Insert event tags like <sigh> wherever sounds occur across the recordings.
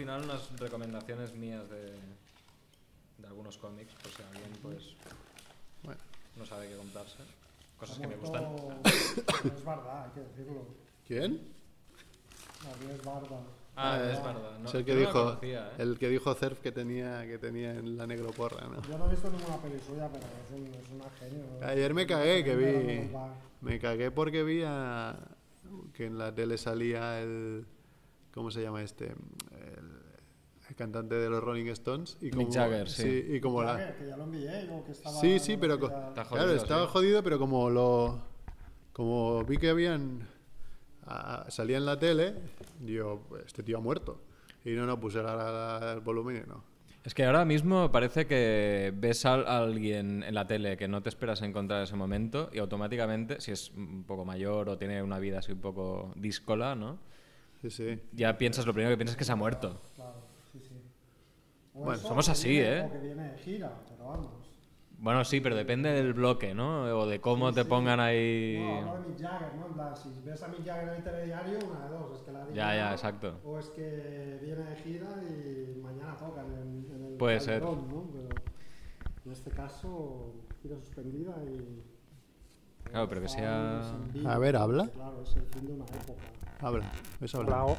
final unas recomendaciones mías de, de algunos cómics, por si alguien pues Bueno. no sabe qué comprarse. Cosas que me gustan. Es Barda, hay que decirlo. ¿Quién? Gabriel Barda. Ah, Ah, es verdad. No, es el que no dijo, conocía, ¿eh? el que dijo Cerf que tenía, que tenía en la negro porra, ¿no? Yo no he visto ninguna peli suya, pero es, un, es una genio. Ayer me cagué que vi, me cagué porque vi a, que en la tele salía el, ¿cómo se llama este? Cantante de los Rolling Stones y como, Jagger, sí. y como la, Jagger, que ya lo envié, o que estaba Sí, sí, pero Está claro, jodido, estaba sí. jodido, pero como lo como vi que habían ah, salía en la tele, "Pues este tío ha muerto. Y no, no puse la- la- el volumen y no. Es que ahora mismo parece que ves a alguien en la tele que no te esperas encontrar en ese momento y automáticamente, si es un poco mayor o tiene una vida así un poco díscola, ¿no? Sí, sí. Ya piensas, lo primero que piensas es que se ha muerto. Claro, sí, sí. Bueno, eso, somos así, viene- ¿eh? O que viene de gira, pero vamos. Bueno, sí, pero depende del bloque, ¿no? O de cómo te pongan ahí... No, hablo de Mick Jagger, ¿no? En plan, si ves a Mick Jagger en el telediario, una de dos, es que la ha Ya, ya, exacto. O es que viene de gira y mañana tocan en, en el Puede ser. ¿no? Pero en este caso, gira suspendida y... Claro, pero que sea- A ver, habla. Claro, es el fin de una época. Habla, ves Hola, habla. o-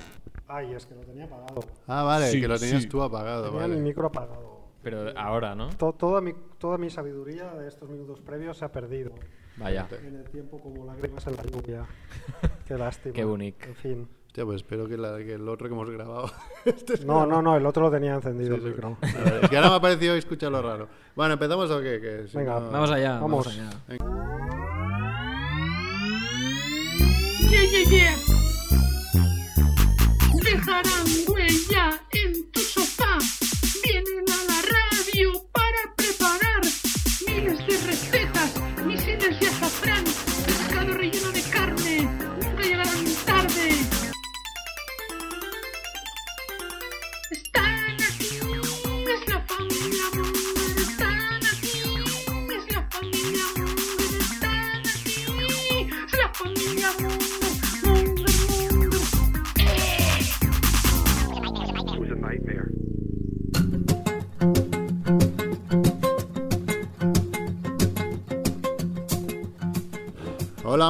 Ay, es que lo tenía apagado. Ah, vale, Sí, que lo tenías sí. tú apagado, Tenía mi vale. micro apagado. Pero ahora, ¿no? To- toda, mi, toda mi sabiduría de estos minutos previos se ha perdido Vaya. en el tiempo como lágrimas en la lluvia. <laughs> Qué lástima. Qué bonito. En fin. Hostia, pues espero que, la- que el otro que hemos grabado. <laughs> este es No, no, no, el otro lo tenía encendido Sí, el sí. micro. Vale, Es que ahora me ha parecido escucharlo raro. Bueno, ¿empezamos o qué? Que si Venga, no- Vamos allá, vamos, Vamos. allá. Yeah, yeah, yeah. 大丈夫不能嗯。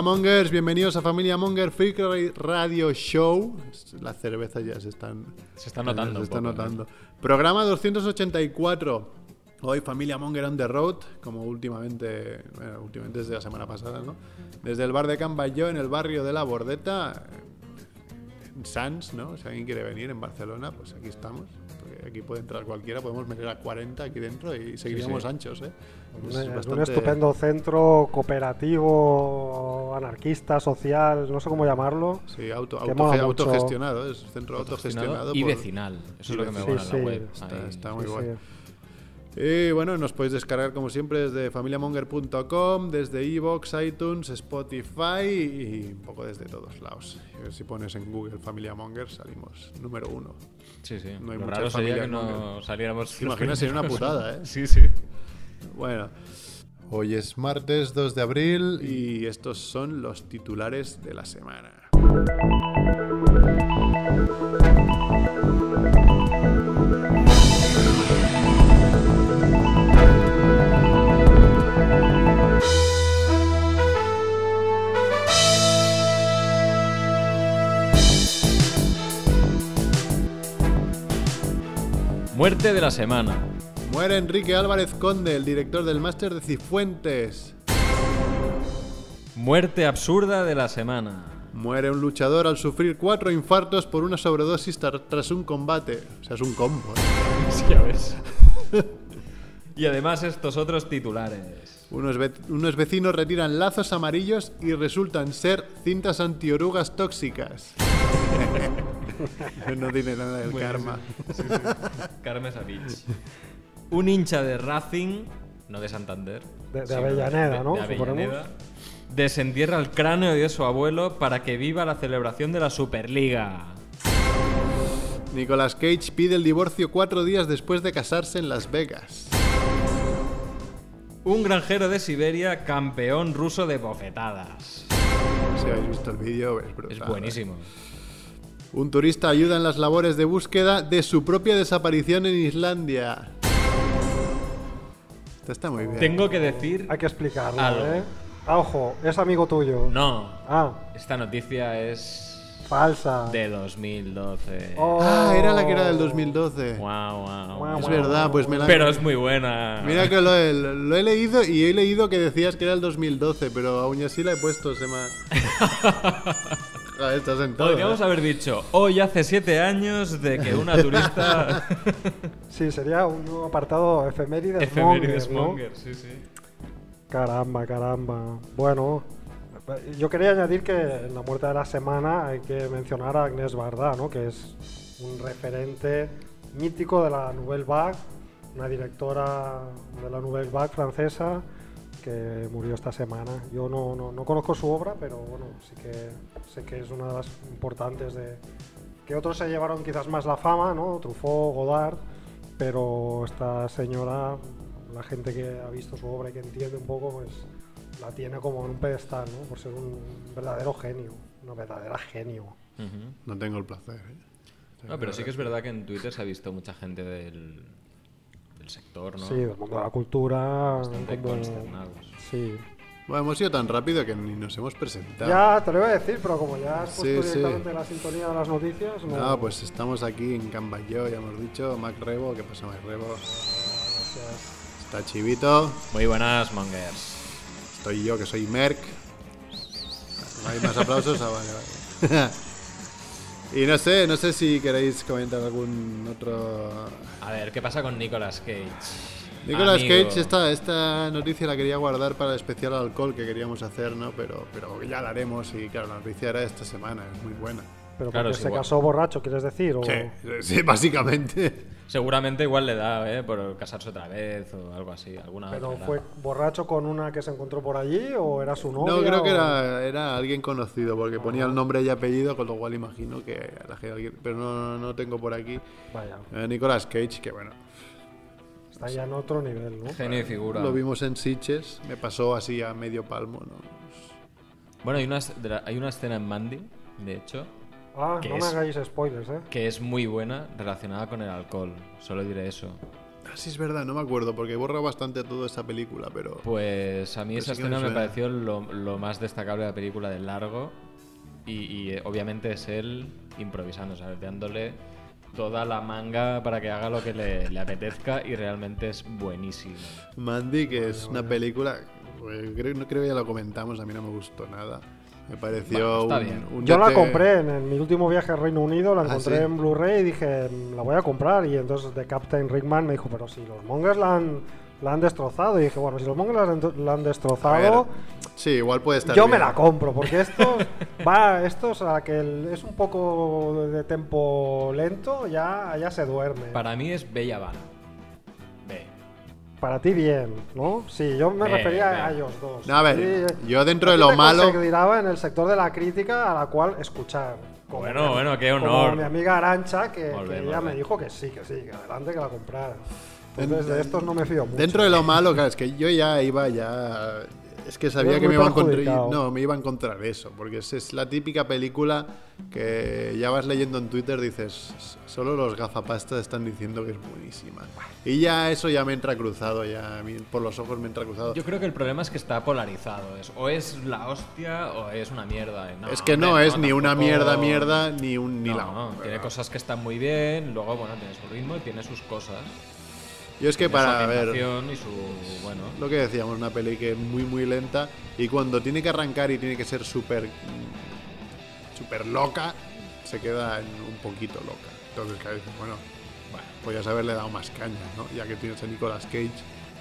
Hola Mongers, bienvenidos a Familia Monger Freak Radio Show. Las cervezas ya se están, Se está notando Se un está poco, ¿eh? notando. Programa 284. Hoy Familia Monger on the road, como últimamente, bueno, últimamente desde la semana pasada, ¿no? Desde el bar de Can Bayo en el barrio de La Bordeta, en Sans, ¿no? Si alguien quiere venir en Barcelona, pues aquí estamos. Porque aquí puede entrar cualquiera, podemos meter a 40 aquí dentro y seguiríamos sí. anchos, ¿eh? Un, Es un estupendo centro cooperativo, anarquista, social, no sé cómo llamarlo. Sí, auto, Que auto- autogestionado, es centro autogestionado. y por- vecinal. Eso es lo que me mola en Sí, la web. Está, muy Sí, guay. sí. Y bueno, nos podéis descargar como siempre desde familiamonger.com, desde iVoox, iTunes, Spotify y un poco desde todos lados. Si pones en Google Familia Monger salimos número uno. Sí, sí. No hay Lo raro sería que no saliéramos. ¿Te imaginas? Sería una putada, ¿eh? <laughs> Sí, sí. Bueno, hoy es martes 2 de abril y estos son los titulares de la semana. Muerte de la semana. Muere Enrique Álvarez Conde, el director del máster de Cifuentes. Muerte absurda de la semana. Muere un luchador al sufrir cuatro infartos por una sobredosis tras un combate. O sea, es un combo. ¿eh? <laughs> Sí, ya ves. <laughs> y además estos otros titulares. Unos, ve- unos vecinos retiran lazos amarillos y resultan ser cintas antiorugas tóxicas. <laughs> no tiene nada del karma. Carmen Savich. Un hincha de Racing, no de Santander. De- Avellaneda, ¿no? De Avellaneda. Desentierra el cráneo de su abuelo para que viva la celebración de la Superliga. Nicolas Cage pide el divorcio cuatro días después de casarse en Las Vegas. Un granjero de Siberia, campeón ruso de bofetadas. Si habéis visto el vídeo, es brutal. Es buenísimo. ¿eh? Un turista ayuda en las labores de búsqueda de su propia desaparición en Islandia. Está muy bien. Tengo que decir. Hay que explicarlo, Algo. ¿eh? Ah, ojo, es amigo tuyo. No. Ah, Esta noticia es. falsa. de 2012. Oh. Ah, era la que era del 2012. Wow, wow. Es verdad, pues me la... Pero es muy buena. Mira que lo he, lo he leído y he leído que decías que era el 2012, pero aún así la he puesto, se me ha... <laughs> Joder, estás en todo. Podríamos ¿eh? haber dicho, hoy hace siete años de que una turista. <laughs> Sí, sería un nuevo apartado efemérides, Efemérides monger, ¿no? Monger, sí, sí. Caramba, caramba. Bueno, yo quería añadir que en la muerte de la semana hay que mencionar a Agnès Varda, ¿no? que es un referente mítico de la Nouvelle Vague, una directora de la Nouvelle Vague francesa que murió esta semana. Yo no, no, no conozco su obra, pero bueno, sí que sé que es una de las importantes de que otros se llevaron quizás más la fama, ¿no? Truffaut, Godard, pero esta señora, la gente que ha visto su obra y que entiende un poco, pues la tiene como en un pedestal, ¿no? Por ser un verdadero genio, una verdadera genio. Ujú. No tengo el placer. ¿eh? No, pero sí que es verdad que en Twitter se ha visto mucha gente del sector, ¿no? Sí, del mundo de la cultura. Bastante como- consternados. Sí. Bueno, hemos ido tan rápido que ni nos hemos presentado. Ya, te lo iba a decir, pero como ya has Sí, puesto sí. directamente la sintonía de las noticias, no. No, pues estamos aquí en Cambayo, ya hemos dicho. Mac Rebo, ¿qué pasa, Mac Rebo? Gracias. Está Chivito. Muy buenas, Mongers. Estoy yo, que soy Merck. ¿No hay más aplausos? Ah, vale, vale. <laughs> y no sé, no sé si queréis comentar algún otro... A ver, ¿qué pasa con Nicolas Cage? Nicolas Amigo. Cage, esta, esta noticia la quería guardar para el especial alcohol que queríamos hacer, ¿no? Pero, pero ya la haremos y claro, la noticia era esta semana, es muy buena. Pero Claro, porque sí, se igual. casó borracho, ¿quieres decir? O... Sí, sí, básicamente. Seguramente igual le da, ¿eh? Por casarse otra vez o algo así. Alguna ¿Pero otra edad. fue borracho con una que se encontró por allí o era su novia? No, creo que era, era alguien conocido, porque ponía el nombre y apellido, con lo cual imagino que la gente, alguien- pero no, no tengo por aquí. Vaya, Eh, Nicolas Cage, que bueno, está ya en otro nivel, ¿no? Genio y figura. lo vimos en Sitges, me pasó así a medio palmo, ¿no? Bueno, hay una, hay una escena en Mandy, de hecho, Ah, ¿Qué no es? me hagáis spoilers, ¿eh? que es muy buena relacionada con el alcohol. Solo diré eso. Ah, sí, es verdad, no me acuerdo, porque borra bastante toda esa película, pero... Pues a mí Pues esa sí que me escena me, suena. pareció lo, lo más destacable de la película de largo. Y, y, eh, obviamente es él improvisando, ¿sabes? Dándole toda la manga para que haga lo que le, le apetezca y realmente es buenísimo. Mandy, que es una película, pues, creo, no creo que ya lo comentamos, a mí no me gustó nada. Me pareció Bueno, está un, bien. un Yo la compré en, en mi último viaje al Reino Unido, la Ah, encontré ¿sí? en Blu-ray y dije, "Mm, la voy a comprar. Y entonces de Captain Rickman me dijo, pero si los mongers la han, la han destrozado. Y dije, bueno, si los mongers la han, la han A destrozado, sí, igual puede estar yo bien. me la compro. Porque esto <laughs> va, esto o sea, que el- es un poco de tempo lento, ya, ya se duerme. Para mí es Bella Vana. Para ti bien, ¿no? Sí, yo me Bien, refería bien. a ellos dos. No, a ver, Sí, yo dentro a de lo malo... consideraba en el sector de la crítica a la cual escuchar. Como Bueno, mi- bueno, qué Como honor. mi amiga Arancha, que, que ella me bé. dijo que sí, que sí, que adelante que la comprara. Entonces de estos no me fío mucho. Dentro de lo malo, claro, es que yo ya iba ya... Es que sabía que me iba a encontrar... perjudicado. No, me iba a encontrar eso, porque es, es la típica película que ya vas leyendo en Twitter, dices, solo los gafapastas están diciendo que es buenísima. Y ya eso ya me entra cruzado, ya por los ojos me entra cruzado. Yo creo que el problema es que está polarizado. Es, o es la hostia o es una mierda. No, es que hombre, no, es ni una mierda, mierda, ni un ni No, la tiene cosas que están muy bien, luego, bueno, tiene su ritmo y tiene sus cosas. Yo es que para ver... ambientación y su, bueno, Lo que decíamos, una peli que es muy muy lenta y cuando tiene que arrancar y tiene que ser súper mm, súper loca, se queda en un poquito loca. Entonces, claro, bueno, bueno. podías haberle dado más caña, ¿no? Ya que tienes a Nicolas Cage,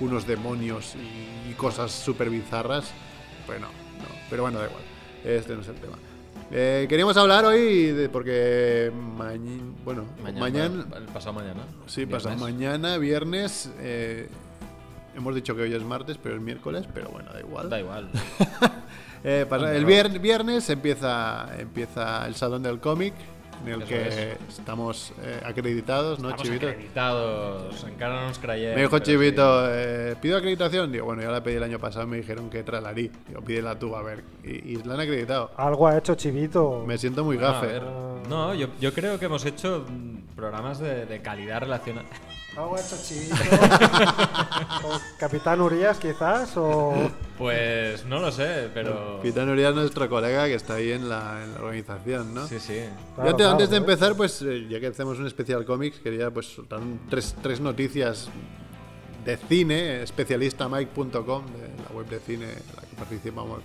unos demonios y, y cosas súper bizarras, pues no, no. Pero bueno, da igual, este no es el tema. Eh, queríamos hablar hoy de, porque mañana, bueno, Mañana, mañana el pasado mañana. Sí, viernes. mañana, viernes. eh, hemos dicho que hoy es martes, pero es miércoles, pero bueno, da igual. Da igual. <laughs> Eh, pasa- el vier- viernes empieza, empieza el Salón del Cómic en el Eso que es. estamos eh, acreditados, ¿no, Estamos Chivito? acreditados. Encara no nos. Me dijo pero Chivito, sí. eh, ¿pido acreditación? Digo, bueno, ya la pedí el año pasado y me dijeron que tralarí. Digo, pídela tú, a ver. Y, y la han acreditado. Algo ha hecho Chivito. Me siento muy Bueno, a gafe. ver. No, yo, yo creo que hemos hecho mm, programas de, de calidad relacionada. Algo ha hecho Chivito. <laughs> ¿Con Capitán Urias, quizás, o... Pues no lo sé, pero. Pitán Urias es nuestro colega que está ahí en la, en la organización, ¿no? Sí, sí. Claro, Yo te- antes de ¿eh? empezar, pues eh, ya que hacemos un especial cómics, quería pues soltar tres, tres noticias de cine, especialistamike.com, de la web de cine en la que participamos.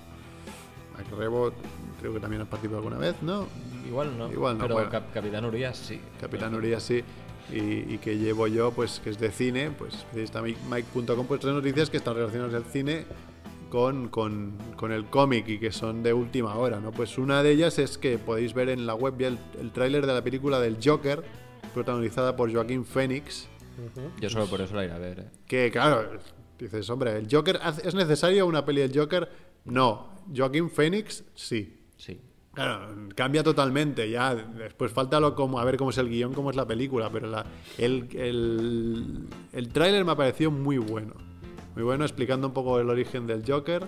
Mike Rebo, creo que también has participado alguna vez, ¿no? Igual no. Igual no, Pero bueno. Cap- Capitán Urias sí. Capitán Urias sí. Y, y que llevo yo, pues que es de cine, pues especialistamike.com, pues tres noticias que están relacionadas al cine con, con, con el cómic y que son de última hora, ¿no? Pues una de ellas es que podéis ver en la web ya el, el tráiler de la película del Joker, protagonizada por Joaquín Phoenix, Yo solo por eso la iré a ver. eh. que claro, dices, hombre, ¿el Joker hace- es necesario una peli del Joker? No, Joaquín Phoenix sí. Sí. Claro, cambia totalmente. Ya después falta lo como a ver cómo es el guion, cómo es la película, pero la- el, el, el tráiler me ha parecido muy bueno. Muy bueno, explicando un poco el origen del Joker.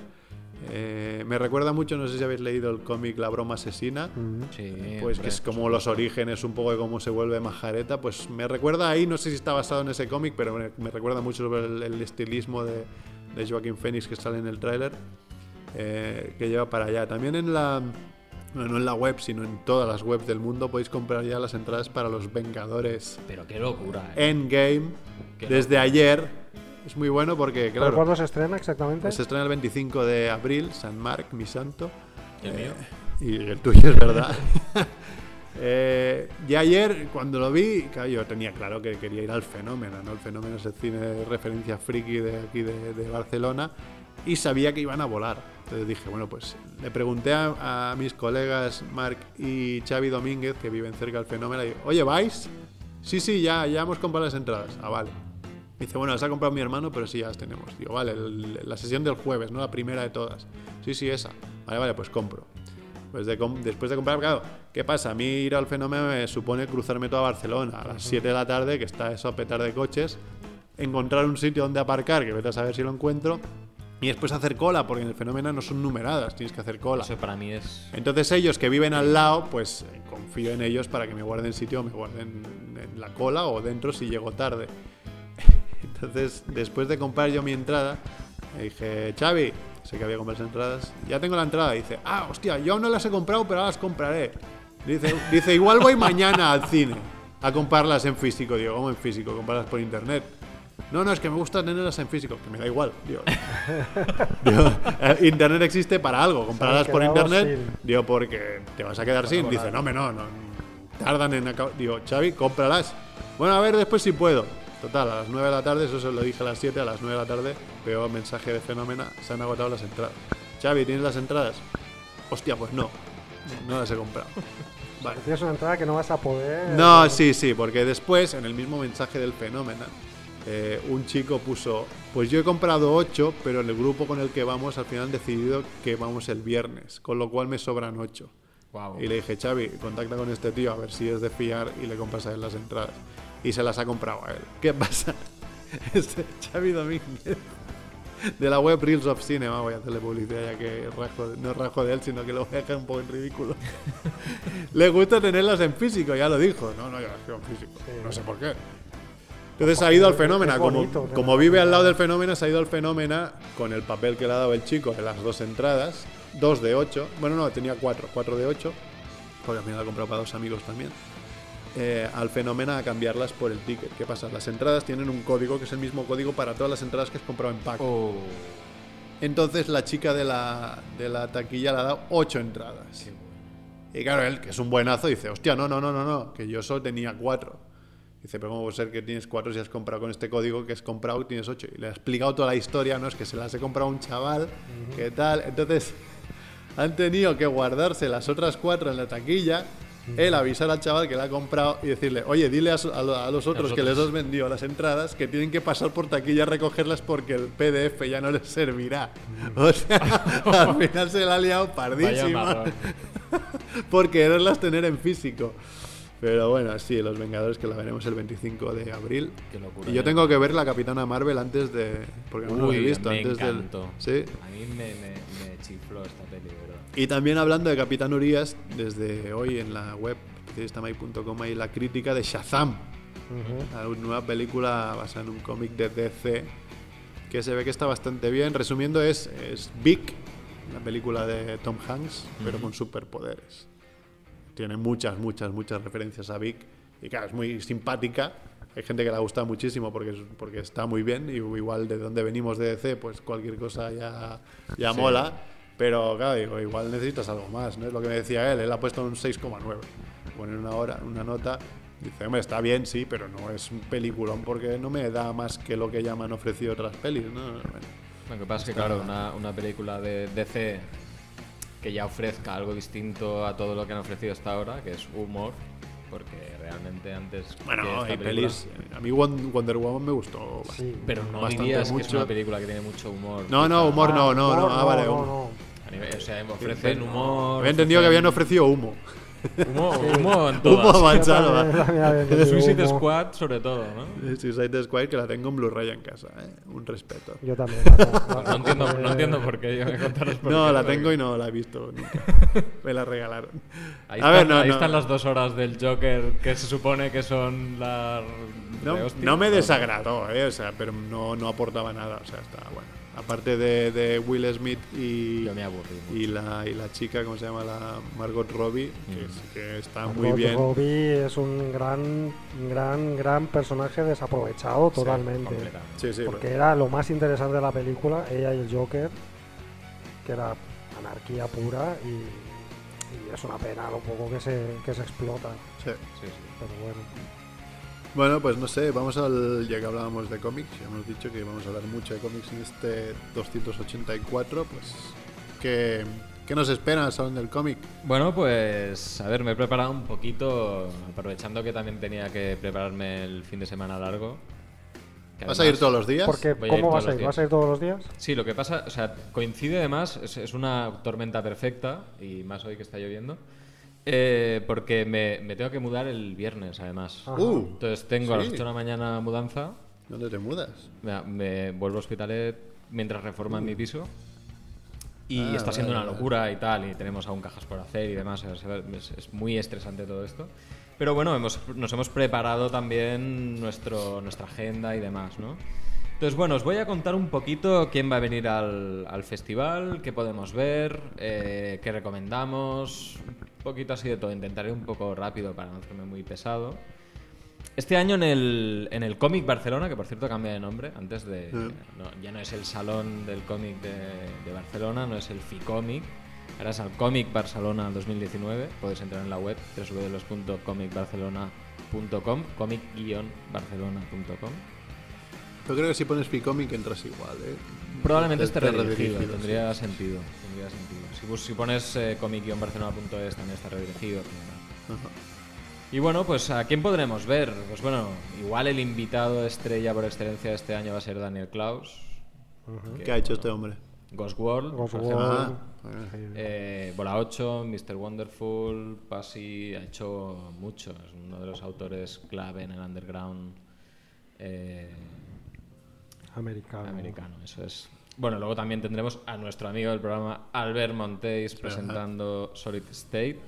Eh, me recuerda mucho, no sé si habéis leído el cómic La broma asesina. Sí. Pues hombre, que es como los orígenes, un poco de cómo se vuelve majareta. Pues me recuerda ahí, no sé si está basado en ese cómic, pero me, me recuerda mucho sobre el, el estilismo de, de Joaquín Phoenix que sale en el tráiler, eh, que lleva para allá. También en la, no, no en la web, sino en todas las webs del mundo podéis comprar ya las entradas para los Vengadores Pero qué locura. eh. Endgame Qué desde ayer. Es muy bueno porque, ¿Pero claro, ¿Cuándo se estrena exactamente? se estrena el 25 de abril, San Marc, mi santo. El mío. Y el tuyo es verdad. <laughs> Eh, y ayer, cuando lo vi, claro, yo tenía claro que quería ir al Fenómeno, ¿no? El Fenómeno es el cine de referencia friki de aquí de, de Barcelona y sabía que iban a volar. Entonces dije, bueno, pues le pregunté a, a mis colegas Marc y Xavi Domínguez, que viven cerca del Fenómeno, y oye, ¿vais? Sí, sí, ya, ya hemos comprado las entradas. Ah, vale. Dice, bueno, las ha comprado mi hermano, pero sí, ya las tenemos. Digo, vale, el- la sesión del jueves, ¿no? La primera de todas. Sí, sí, esa. Vale, vale, pues compro. Pues de después de comprar, claro, ¿qué pasa? A mí ir al fenómeno me supone cruzarme toda Barcelona a las 7 de la tarde, que está eso a petar de coches, encontrar un sitio donde aparcar, que vete a saber si lo encuentro, y después hacer cola, porque en el fenómeno no son numeradas, tienes que hacer cola. Eso para mí es. Entonces ellos que viven al lado, pues eh, confío en ellos para que me guarden sitio me guarden en la cola o dentro si llego tarde. Entonces, después de comprar yo mi entrada, le dije, Xavi, sé que había comprado las entradas, ya tengo la entrada. dice, ah, hostia, yo aún no las he comprado, pero ahora las compraré. Dice, dice igual voy mañana al cine a comprarlas en físico. Digo, ¿cómo en físico? Comprarlas por internet. No, no, es que me gusta tenerlas en físico, que me da igual. Digo, <laughs> Digo, eh, internet existe para algo, comprarlas por internet. sin. Digo, porque te vas a quedar sin. Dice, no, me no, no. Tardan en acabar. Digo, Xavi, cómpralas. Bueno, a ver después si puedo. Total, a las 9 de la tarde, eso se lo dije a las 7, a las 9 de la tarde, veo mensaje de Fenómena, se han agotado las entradas. Xavi, ¿tienes las entradas? Hostia, pues no, no las he comprado. <laughs> Vale. Tienes una entrada que no vas a poder. No, sí, sí, porque después, en el mismo mensaje del fenómeno, eh, un chico puso, pues yo he comprado 8, pero en el grupo con el que vamos al final han decidido que vamos el viernes, con lo cual me sobran 8. Wow. Y le dije, Xavi, contacta con este tío a ver si es de fiar y le compras a él las entradas. Y se las ha comprado a él. ¿Qué pasa? <laughs> Este Xavi Domínguez, de la web Reels of Cinema, voy a hacerle publicidad ya que rajo- no rajo de él, sino que lo voy a dejar un poco en ridículo. <laughs> le gusta tenerlas en físico, ya lo dijo. No, no, yo las quiero en físico. No sé por qué. Entonces ha ido al fenómeno. Como, bonito como vive al lado del fenómeno, se ha ido al fenómeno con el papel que le ha dado el chico en las dos entradas. Dos de ocho. Bueno, no, tenía cuatro. Cuatro de ocho. Porque al final la ha comprado para dos amigos también. Eh, al fenómeno a cambiarlas por el ticket. ¿Qué pasa? Las entradas tienen un código que es el mismo código para todas las entradas que has comprado en pack. Oh, Entonces la chica de la, de la taquilla le ha dado ocho entradas. Y claro, él, que es un buenazo, dice, hostia, no, no, no, no, no, que yo solo tenía cuatro. Dice, pero ¿cómo puede ser que tienes cuatro si has comprado con este código que has comprado tienes ocho? Y le ha explicado toda la historia, ¿no? Es que se las he comprado a un chaval, ¿qué tal? Entonces, <laughs> han tenido que guardarse las otras cuatro en la taquilla, él avisar al chaval que la ha comprado y decirle, oye, dile a, los otros que les has vendido las entradas que tienen que pasar por taquilla a recogerlas porque el PDF ya no les servirá. O sea, <laughs> al final se la ha liado pardísima marrón. <laughs> por quererlas tener en físico. Pero bueno, sí, Los Vengadores que la veremos el 25 de abril. Qué locura. Y yo ¿eh? tengo que ver la Capitana Marvel antes de. Porque no lo he visto me antes del. Sí. A mí me, me, me chifló esta ¿verdad? Y también hablando de Capitán Urias, desde hoy en la web periodistamai.com hay la crítica de Shazam, Ujú. la nueva película basada en un cómic de DC que se ve que está bastante bien. Resumiendo, es, es Big, una película de Tom Hanks, pero con superpoderes. Tiene muchas, muchas, muchas referencias a Big. Y claro, es muy simpática. Hay gente que la gusta muchísimo porque, porque está muy bien. Y igual de donde venimos de DC, pues cualquier cosa ya, ya Sí. mola. Pero claro, digo, igual necesitas algo más, ¿no? Es lo que me decía él. Él ha puesto un 6,9. Poner una hora, una nota. Dice, hombre, está bien, sí, pero no es un peliculón porque no me da más que lo que ya me han ofrecido otras pelis, ¿no? Bueno, Lo que pasa es que, claro, una, una película de DC que ya ofrezca algo distinto a todo lo que han ofrecido hasta ahora, que es humor, porque realmente antes. que Bueno, esta hay película- pelis. A mí Won- Wonder Woman me gustó Sí. Pero no bastante dirías que es mucho. una película que tiene mucho humor. No, no, humor no, Ah, no, no. Ah, vale. no, humo. no. A nivel- o sea, ofrecen humor. Había entendido que habían ofrecido humo. Humo, <laughs> humo en Humo todas. Avanzado. <laughs> De Suicide humo. Squad, sobre todo, ¿no? Suicide Squad que la tengo en Blu-ray en casa, ¿eh? Un respeto. Yo también. la- la- <laughs> No entiendo, no entiendo por qué. Yo me por No, qué, la tengo y no la he visto nunca. Me la regalaron. Ahí, A están, ver, no, ahí no. están las dos horas del Joker que se supone que son las. No, de hostia. no me desagradó, ¿eh? O sea, pero no, no aportaba nada. O sea, está bueno. Aparte de, de Will Smith y, Yo me aburrí mucho. y, la, y la chica, ¿cómo se llama? La Margot Robbie, que, Mm. sí que está Margot muy bien. Robbie es un gran, gran, gran personaje desaprovechado totalmente. Sí, sí. porque era lo más interesante de la película, ella y el Joker, que era anarquía pura y, y es una pena lo poco que se, que se explota. sí. Sí, sí. Pero bueno. Bueno, pues no sé, vamos al. Ya que hablábamos de cómics, ya hemos dicho que vamos a hablar mucho de cómics en este 284, pues. ¿Qué, qué nos espera al Salón del Cómic? Bueno, pues a ver, me he preparado un poquito, aprovechando que también tenía que prepararme el fin de semana largo. ¿Vas a ir todos los días? Porque, Voy a ¿Cómo todos vas a ir? ¿Vas a ir todos los días? Sí, lo que pasa, o sea, coincide además, es, es una tormenta perfecta, y más hoy que está lloviendo, eh, porque me, me tengo que mudar el viernes, además. Uh, Entonces tengo a las sí. 8 de la mañana mudanza, ¿Dónde te mudas? me, me vuelvo a Hospitalet mientras reforman mi piso. Y Ah, está siendo vale, una vale. locura y tal, y tenemos aún cajas por hacer y demás. sea, Es, es muy estresante todo esto. Pero bueno, hemos, nos hemos preparado también nuestro, nuestra agenda y demás, ¿no? Entonces, bueno, os voy a contar un poquito quién va a venir al, al festival, qué podemos ver, eh, qué recomendamos, poquito así de todo. Intentaré un poco rápido para no hacerme muy pesado. Este año en el, en el Cómic Barcelona, que por cierto cambia de nombre, antes de... Mm. no, ya no es el Salón del Cómic de, de Barcelona, no es el FICómic, ahora es el Cómic Barcelona 2019. Podéis entrar en la web www.comicbarcelona.com, comic-barcelona.com. Yo creo que si pones Ficomic entras igual, ¿eh? Probablemente esté redirigido, tendría sentido. Tendría sentido. Si, pones eh, comic-barcelona.es también está redirigido. Ajá. Y bueno, pues ¿a quién podremos ver? Pues bueno, igual el invitado estrella por excelencia de este año va a ser Daniel Klaus. que, ¿Qué ha hecho bueno, este hombre? Ghost World, Ghost por ejemplo. Ah, Sí. Eh, Bola 8, Mr. Wonderful, Pasi ha hecho mucho. Es uno de los autores clave en el underground eh, Americano. americano. Eso es. Bueno, luego también tendremos a nuestro amigo del programa, Albert Montéis, presentando Solid State.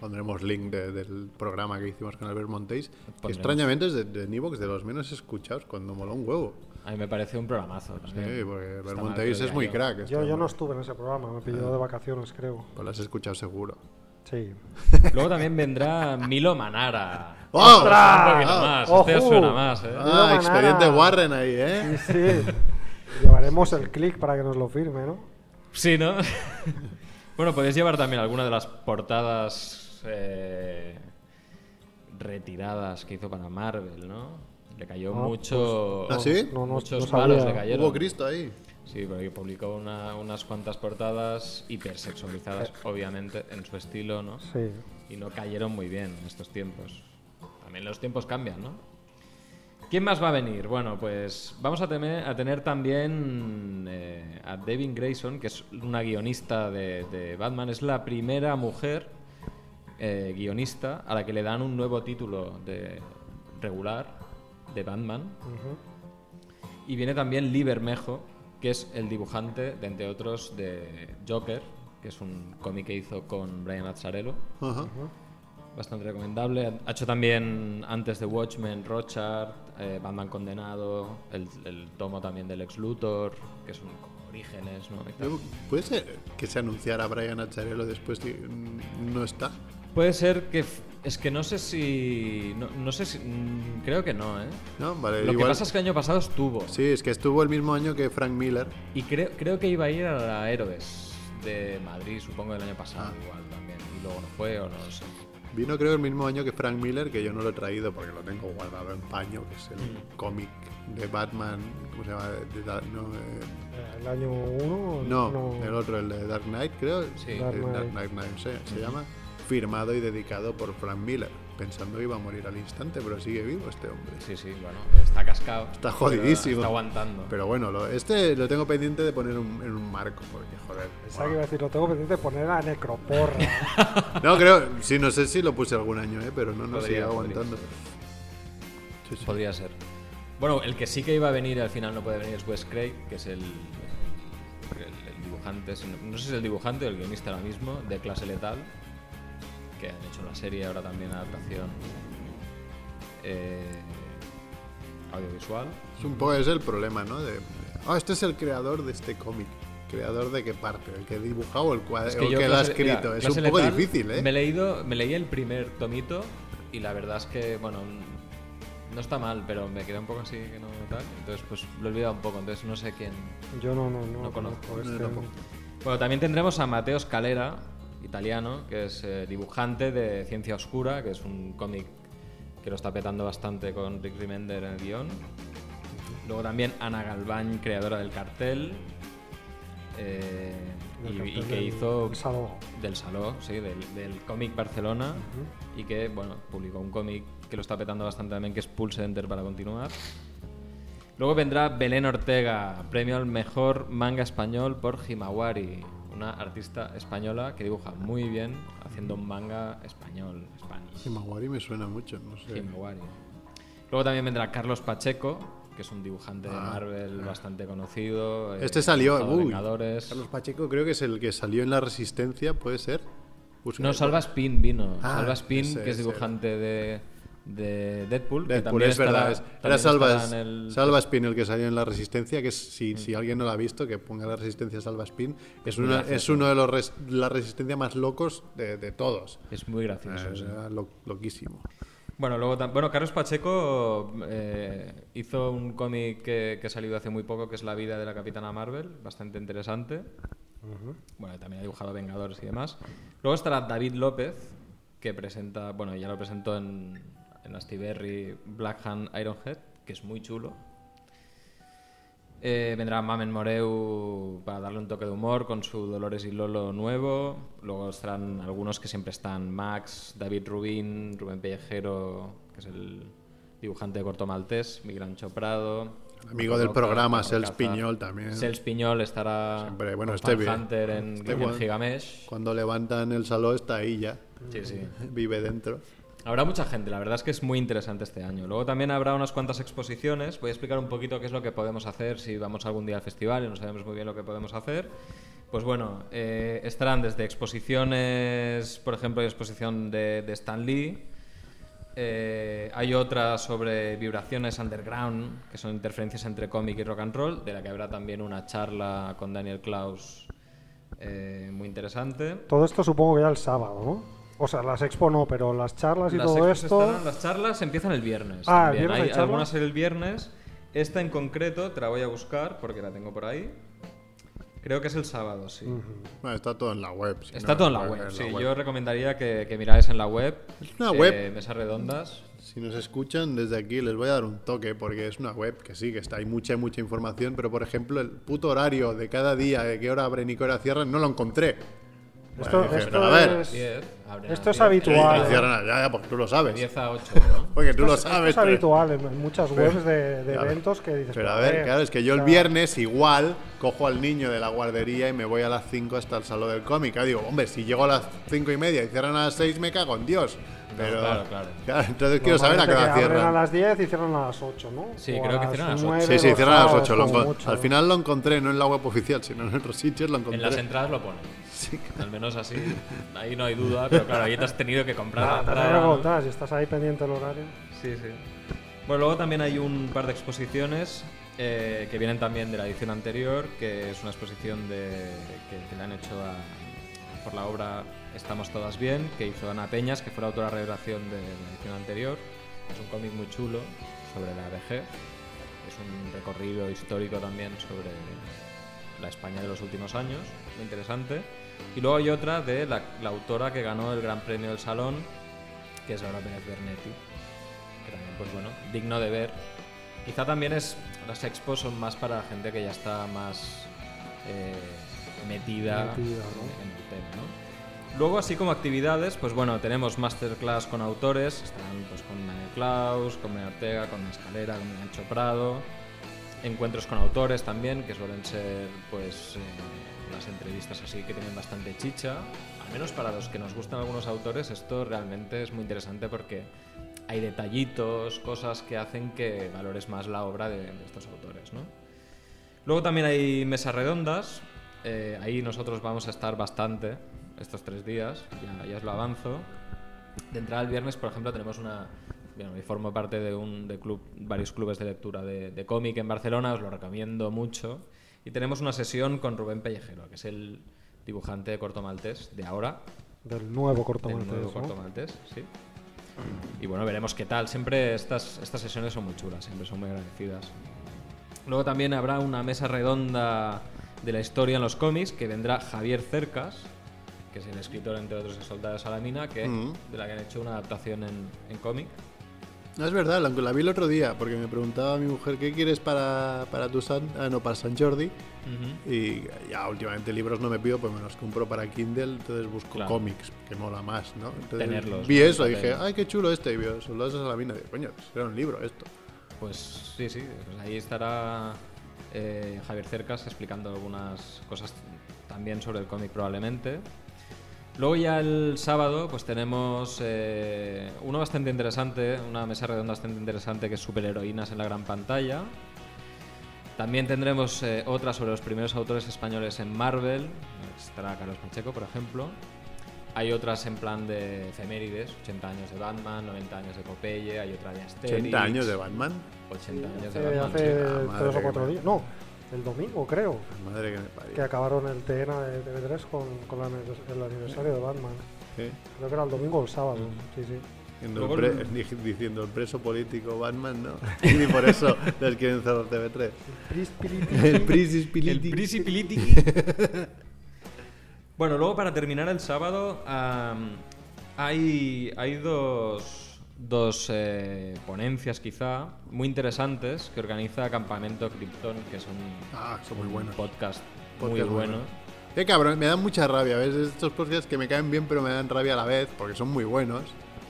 Pondremos link de- del programa que hicimos con Albert Montéis. Que extrañamente es de, de Nivox de los menos escuchados, cuando moló un huevo. A mí me parece un programazo. Sí, porque Albert lo es muy yo. crack. Yo, yo no estuve en ese programa, me pidió de vacaciones, creo. Pues lo has escuchado seguro. Sí. <laughs> Luego también vendrá Milo Manara. ¡Oh! Un poquito ¡Ah! más. Este suena más, ¿eh? Milo Ah, Manara. expediente Warren ahí, ¿eh? Sí, sí. <laughs> Llevaremos el clic para que nos lo firme, ¿no? Sí, ¿no? <laughs> bueno, podéis llevar también alguna de las portadas eh, retiradas que hizo para Marvel, ¿no? Le cayó Ah, mucho. ¿Ah, sí? No, no, Muchos palos le cayeron. Hubo Cristo ahí. Sí, porque publicó una- unas cuantas portadas hipersexualizadas, obviamente, en su estilo, ¿no? Sí. Y no cayeron muy bien en estos tiempos. También los tiempos cambian, ¿no? ¿Quién más va a venir? Bueno, pues vamos a tener, a tener también eh, a Devin Grayson, que es una guionista de, de Batman. Es la primera mujer eh, guionista a la que le dan un nuevo título de regular de Batman. Y viene también Lee Bermejo, que es el dibujante, de, entre otros, de Joker, que es un cómic que hizo con Brian Azzarello. Bastante recomendable. Ha hecho también antes de Watchmen, Rochard, eh, Batman Condenado, el, el tomo también del ex Luthor, que son orígenes, ¿no? ¿Puede ser que se anunciara Brian Acharello después y no está? Puede ser que. Es que no sé si. No, no sé si. mm, Creo que no, ¿eh? ¿No? Vale, Lo que pasa es que el año pasado estuvo. Sí, es que estuvo el mismo año que Frank Miller. Y creo, creo que iba a ir a la Héroes de Madrid, supongo, del año pasado, Ah. igual también. Y luego no fue o no lo sé. Vino creo el mismo año que Frank Miller, que yo no lo he traído porque lo tengo guardado en paño, que es el Mm. cómic de Batman, ¿cómo se llama? De- de- no, eh, El año 1. no, el otro, el de Dark Knight, creo. Sí. Dark Knight. Dark Knight, se llama. Firmado y dedicado por Frank Miller, pensando que iba a morir al instante, pero sigue vivo este hombre. Sí, sí, bueno, está cascado. Está jodidísimo. Está aguantando. Pero bueno, lo- este lo tengo pendiente de poner un- en un marco, porque joder. Pensaba que iba a decir, lo tengo pendiente de poner a Necroporra. <laughs> No, creo, sí, no sé si lo puse algún año, ¿eh? pero no, no Podría, sigue podría aguantando. ser. Sí, sí. Podría ser. Bueno, el que sí que iba a venir y al final no puede venir es Wes Craig, que es el, el- el dibujante, no, no sé si es el dibujante o el guionista ahora mismo, de Clase Letal, que han hecho la serie, ahora también adaptación eh, audiovisual. Es un poco es el problema, ¿no? De, ah, este es el creador de este cómic. ¿Creador de qué parte? ¿El que ha dibujado o el, cuadro, Es yo que lo ha escrito? mira, es un poco Letal, difícil, ¿eh? Me he leído, me leí el primer tomito y la verdad es que, bueno, no está mal, pero me queda un poco así que no tal. Entonces, pues lo he olvidado un poco, entonces no sé quién. Yo no, no, no, No conozco. No, este. Bueno, también tendremos a Mateo Scalera, italiano, que es eh, dibujante de Ciencia Oscura, que es un cómic que lo está petando bastante con Rick Remender en el guion. Luego también Ana Galván, creadora del cartel. eh, y, que del- hizo del Saló. del Saló, sí, del, del cómic Barcelona y que, bueno, publicó un cómic que lo está petando bastante también, que es Pulse Enter para continuar. Luego vendrá Belén Ortega, premio al mejor manga español por Himawari, una artista española que dibuja muy bien haciendo un manga español, Spanish. Himawari me suena mucho, no sé. Himawari. Luego también vendrá Carlos Pacheco, que es un dibujante de Ah, Marvel bastante conocido. eh, Este salió. Uy. Carlos Pacheco creo que es el que salió en La Resistencia, ¿puede ser? Busca- No, Salva Spin vino. Ah, Salva Spin, ese, que es ese dibujante de, de Deadpool. que Deadpool, también es verdad. estará- es- también Era Salva, en el- Salva Spin el que salió en La Resistencia, que es, si, si alguien no lo ha visto, que ponga La Resistencia Salva Spin. Es, una- es uno de los res- la Resistencia más locos de, de todos. Es muy gracioso. Es sí. lo- loquísimo. Bueno, luego bueno, Carlos Pacheco eh, hizo un cómic que, que ha salido hace muy poco, que es La vida de la Capitana Marvel, bastante interesante. Bueno, también ha dibujado Vengadores y demás. Luego estará David López, que presenta, bueno, ya lo presentó en, en Astiberri Black Hand Ironhead, que es muy chulo. Eh, vendrá Mamen Moreu para darle un toque de humor con su Dolores y Lolo nuevo. Luego estarán algunos que siempre están: Max, David Rubín, Rubén Pellejero, que es el dibujante de Corto Maltés, Miguel Choprado. Amigo del programa, Sels Piñol también. Sels Piñol estará Siempre, bueno, este. Hunter en, Este en. Gigamesh. Cuando levantan el salón está ahí ya. Sí, sí. <laughs> Vive dentro. Habrá mucha gente, la verdad es que es muy interesante este año. Luego también habrá unas cuantas exposiciones. Voy a explicar un poquito qué es lo que podemos hacer si vamos algún día al festival y no sabemos muy bien lo que podemos hacer. Pues bueno, eh, estarán desde exposiciones, por ejemplo, hay exposición de, de Stan Lee. Eh, hay otra sobre vibraciones underground, que son interferencias entre cómic y rock and roll, de la que habrá también una charla con Daniel Klaus eh, muy interesante. Todo esto supongo que ya el sábado, ¿no? O sea, las expo no, pero las charlas y Las todo esto. estarán- las charlas empiezan el viernes. Ah, también. ¿el viernes hay hay algunas el viernes. Esta en concreto te la voy a buscar porque la tengo por ahí. Creo que es el sábado, sí. Bueno, está todo en la web. si Está no, todo en la en web, sí. Yo recomendaría que, que miráis en la web. Es una eh, web. Mesas redondas. Si nos escuchan desde aquí les voy a dar un toque porque es una web que sí, que está, hay mucha, mucha información, pero por ejemplo el puto horario de cada día, de qué hora abren y qué hora cierran, no lo encontré. Esto, Bueno, esto pero a ver, es, Diez. Esto es 10. habitual. Ya, ya, porque tú lo sabes. 10 a 8, ¿no? <laughs> Porque tú lo Esto sabes. es pero- habitual en, en muchas webs de, de Ya, eventos que dices. Pero a ver, claro, es que yo el viernes igual cojo al niño de la guardería y me voy a las 5 hasta el salón del cómic. Digo, hombre, si llego a las 5 y media y cierran a las 6 me cago en Dios. Pero, claro, <laughs> claro. entonces quiero saber a qué hora abren a cierran. las 10 y cierran a las 8, ¿no? Sí, O creo que cierran a las 8. 9 Sí, sí, cierran a las sábados 8. lo como encon- mucho. Al final lo encontré, no en la web oficial, sino en otros sitios lo encontré. En las entradas lo ponen. Sí. Al menos así. Ahí no hay duda, pero claro, ahí te has tenido que comprar Ah, la te estás ahí pendiente del horario. Sí, sí. Bueno, luego también hay un par de exposiciones eh, que vienen también de la edición anterior, que es una exposición de, que, que le han hecho a- por la obra Estamos Todas Bien, que hizo Ana Peñas, que fue la autora revelación de la edición anterior. Es un cómic muy chulo sobre la vejez. Es un recorrido histórico también sobre la España de los últimos años, muy interesante. Y luego hay otra de la, la autora que ganó el Gran Premio del Salón, que es Laura Pérez Bernetti que también, pues bueno, digno de ver. Quizá también es. Las expos son más para gente que ya está más eh, metida, Metida, ¿no? en el tema, ¿no? Luego, así como actividades, pues bueno, tenemos masterclass con autores, estarán pues con Manuel Klaus, con Manuel Ortega, con Escalera, con Nacho Prado, encuentros con autores también, que suelen ser pues eh, entrevistas así que tienen bastante chicha. Al menos para los que nos gustan algunos autores, esto realmente es muy interesante porque hay detallitos, cosas que hacen que valores más la obra de, estos autores. Luego también hay mesas redondas. eh, ahí nosotros vamos a estar bastante estos tres días, ya, ya os lo avanzo. De entrada el viernes, por ejemplo, tenemos una... Bueno, yo formo parte de, un, de club, varios clubes de lectura de, de cómic en Barcelona, os lo recomiendo mucho. Y tenemos una sesión con Rubén Pellejero, que es el dibujante de corto maltés de ahora, Del nuevo corto del maltés, nuevo ¿no? corto maltés, sí. Y bueno, veremos qué tal. Siempre estas, estas sesiones son muy chulas, siempre son muy agradecidas. Luego también habrá una mesa redonda de la historia en los cómics que vendrá Javier Cercas, que es el escritor, entre otros, de Soldados a la Mina, que, Mm. de la que han hecho una adaptación en, en cómic. No, es verdad, la, la vi el otro día, porque me preguntaba a mi mujer, ¿qué quieres para, para tu San... Ah, no, para San Jordi? Y ya últimamente libros no me pido, pues me los compro para Kindle, entonces busco Claro. cómics, que mola más, ¿no? Entonces Tenerlos, vi ¿no? eso, En dije, ay, qué chulo este, y veo Soldados a la mina, digo, coño, pues era un libro esto. Pues sí, sí, pues ahí estará eh, Javier Cercas explicando algunas cosas también sobre el cómic probablemente. Luego ya el sábado pues tenemos eh, uno bastante interesante, una mesa redonda bastante interesante que es superheroínas en la gran pantalla. También tendremos eh, otra sobre los primeros autores españoles en Marvel, estará Carlos Pacheco por ejemplo. Hay otras en plan de efemérides, 80 años de Batman, 90 años de Popeye, hay otra de Asterix. 80 años de Batman, 80 años de Hace, Batman. hace sí, tres o que cuatro días. No, el domingo creo. madre que me parió. Que acabaron el TNA de TV3 con, con la- el aniversario de Batman. Sí. Creo que era el domingo o el sábado. Sí, sí. Diciendo, el pre- el- di- diciendo el preso político Batman, ¿no? <laughs> Y por eso les quieren cerrar TV3. Pris, pili, <laughs> El Prisis El Piliti. Prisi <laughs> Pilitiki. bueno, luego para terminar el sábado hay, hay dos, dos eh, ponencias quizá muy interesantes que organiza Campamento Krypton, que es un, Ah, son muy un buenos. podcast, muy Podcast muy bueno. Eh, cabrón, me dan mucha rabia, ¿ves? Estos podcasts que me caen bien, pero me dan rabia a la vez, porque son muy buenos.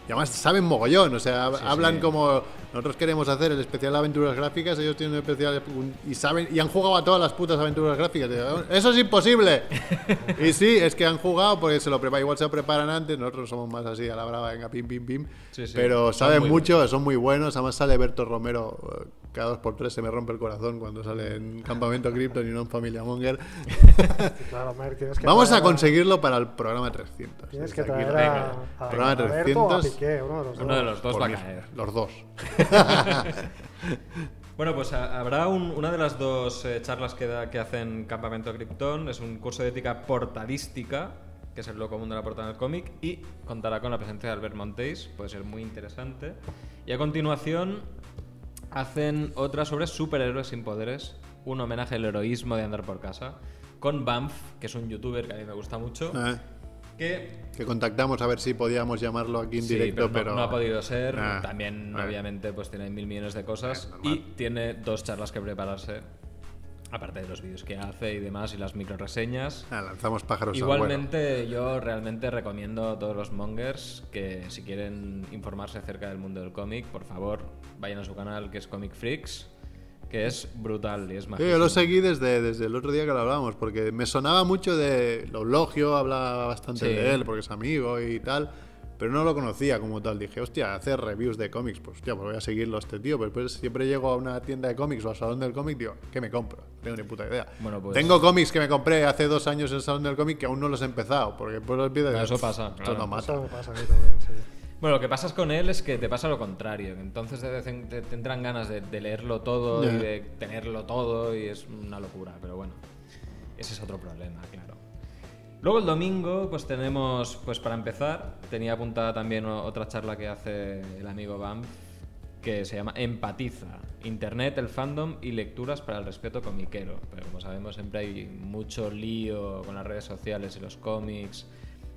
Y además saben mogollón, o sea, Sí, hablan sí. como nosotros queremos hacer el especial de aventuras gráficas, ellos tienen un especial y saben y han jugado a todas las putas aventuras gráficas. Eso es imposible. <laughs> y sí, es que han jugado porque se lo preparan, igual se lo preparan antes, nosotros somos más así a la brava, venga, pim, pim, pim. Sí, pero saben mucho, son muy buenos. Además sale Berto Romero, eh, cada dos por tres se me rompe el corazón cuando sale en Campamento Krypton y no en Familia Monger. Claro, Mer, tienes que Vamos a conseguirlo para el programa 300. Tienes que aquí, traer a, venga. a, programa a Berto o a 300. Piqué, uno de los Uno dos. de los dos por va a caer. Los dos. <laughs> Bueno, pues a- habrá un- una de las dos eh, charlas que, da- que hacen Campamento Krypton, es un curso de ética portadística, que es el lo común de la portada del cómic, y contará con la presencia de Albert Montéis, puede ser muy interesante. Y a continuación hacen otra sobre superhéroes sin poderes, un homenaje al heroísmo de andar por casa, con Banff, que es un youtuber que a mí me gusta mucho, Eh, que que contactamos a ver si podíamos llamarlo aquí en Sí, directo, no- pero, no, ha podido ser. Ah, También, eh. obviamente, pues tiene mil millones de cosas y tiene dos charlas que prepararse. Aparte de los vídeos que hace y demás y las micro reseñas. Ah, lanzamos pájaros al. Igualmente, yo realmente recomiendo a todos los mongers que si quieren informarse acerca del mundo del cómic, por favor, vayan a su canal que es Comic Freaks, que es brutal y es majísimo. yo lo seguí desde, desde el otro día que lo hablábamos, porque me sonaba mucho de Logio, hablaba bastante Sí. de él, porque es amigo y tal, pero no lo conocía como tal. Dije, hostia, hacer reviews de cómics, pues hostia, pues voy a seguirlo a este tío. Pero después siempre llego a una tienda de cómics o al salón del cómic, digo, ¿qué me compro? No tengo ni puta idea. Bueno, pues- Tengo cómics que me compré hace dos años en el salón del cómic que aún no los he empezado, porque después los pido eso pasa, Esto claro. no mata. Eso me pasa también, sí. Bueno, lo que pasa con él es que te pasa lo contrario. Entonces te, te- te tendrán ganas de, de leerlo todo y de tenerlo todo y es una locura. Pero bueno, ese es otro problema, claro. Luego el domingo, pues tenemos, pues para empezar, tenía apuntada también otra charla que hace el amigo Bam, que se llama Empatiza, Internet, el fandom y lecturas para el respeto comiquero. Pero como sabemos, siempre hay mucho lío con las redes sociales y los cómics.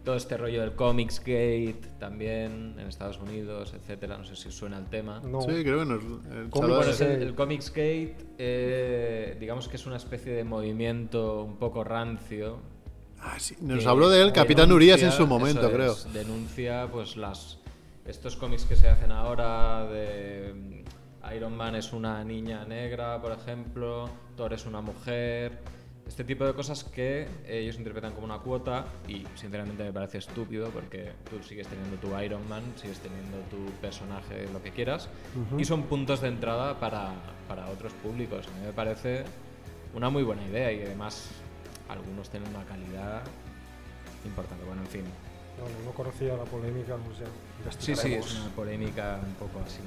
Todo este rollo del Comics Gate también en Estados Unidos, etcétera. No sé si suena el tema. No. Sí, creo que el Cómics chaval- Bueno, es el, el Comics Gate, eh, digamos que es una especie de movimiento un poco rancio. Ah, sí, nos que habló de él Capitán denuncia- Urias en su momento, creo. denuncia pues las estos cómics que se hacen ahora de mm, Iron Man es una niña negra, por ejemplo, Thor es una mujer, este tipo de cosas que ellos interpretan como una cuota y sinceramente me parece estúpido porque tú sigues teniendo tu Iron Man, sigues teniendo tu personaje, lo que quieras, y son puntos de entrada para, para otros públicos. A mí me parece una muy buena idea y además algunos tienen una calidad importante. Bueno, en fin. Bueno, no conocía la polémica, pues ya Sí, sí, es una polémica un poco así.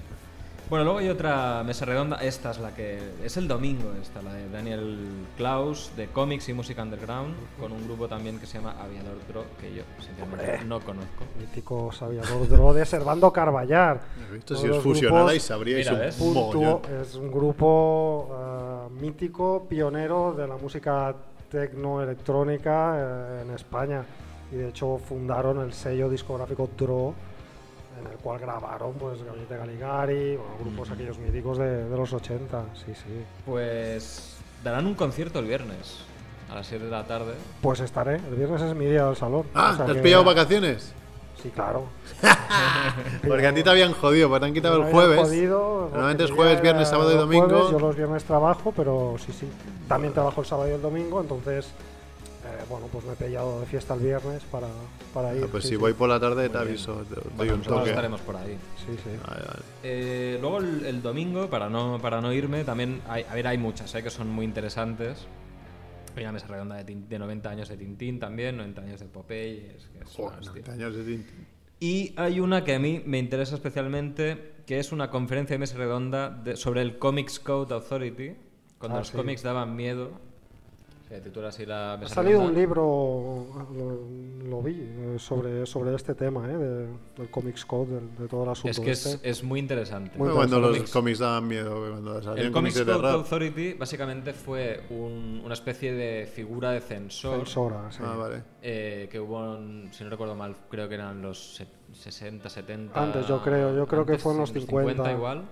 Bueno, luego hay otra mesa redonda. Esta es la que. Es el domingo, esta, la de Daniel Klaus, de cómics y música underground, con un grupo también que se llama Aviador Dro, que yo, sinceramente, no conozco. Mítico sabiador Dro de Servando Carballar. <laughs> Uno Si os fusionarais, sabríais Mira, un mogollón. es un grupo ah, mítico, pionero de la música tecno-electrónica eh, en España. Y de hecho fundaron el sello discográfico Dro, en el cual grabaron pues Gabinete Galigari, bueno, grupos aquellos míticos de, de los 80. Sí, sí. Pues darán un concierto el viernes a las 7 de la tarde. Pues estaré. El viernes es mi día del salón. Ah, O sea ¿te has que- pillado vacaciones? Sí, claro. <laughs> Porque a ti te habían jodido, porque te han quitado el jueves. jodido, Normalmente es jueves, viernes, sábado y domingo. jueves, yo los viernes trabajo, pero sí, sí. También trabajo el sábado y el domingo, entonces, eh, bueno, pues me he pillado de fiesta el viernes para, para ir. Ah, pues sí, si sí. voy por la tarde te Muy bien. aviso, te doy Bueno, un toque. estaremos por ahí. Sí, sí. Vale, vale. Eh, luego el, el domingo, para no, para no irme, también hay, a ver, hay muchas eh, que son muy interesantes. Hay una mesa redonda de, de 90 años de Tintín también, 90 años de Popeye, es que es una Joder, hostia. 90 años de Tintín. Y hay una que a mí me interesa especialmente, que es una conferencia de mesa redonda de- sobre el Comics Code Authority, cuando Ah, los sí. cómics daban miedo. Se titula así la Ha mesa salido un redonda. libro, lo, lo vi, eh, sobre, sobre este tema, ¿eh? de- del Comics Code, del- de, todo el asunto Es que es, este. es muy interesante. Muy Bueno, cuando los Cómics- cómics daban miedo, cuando salían El Comics de Code. Authority básicamente fue un- una especie de figura de censor, Censora, sí. Ah, vale. eh, que hubo, en- si no recuerdo mal, creo que eran los se- 60, 70. Antes, yo creo, yo creo que antes, fue en los 50. igual.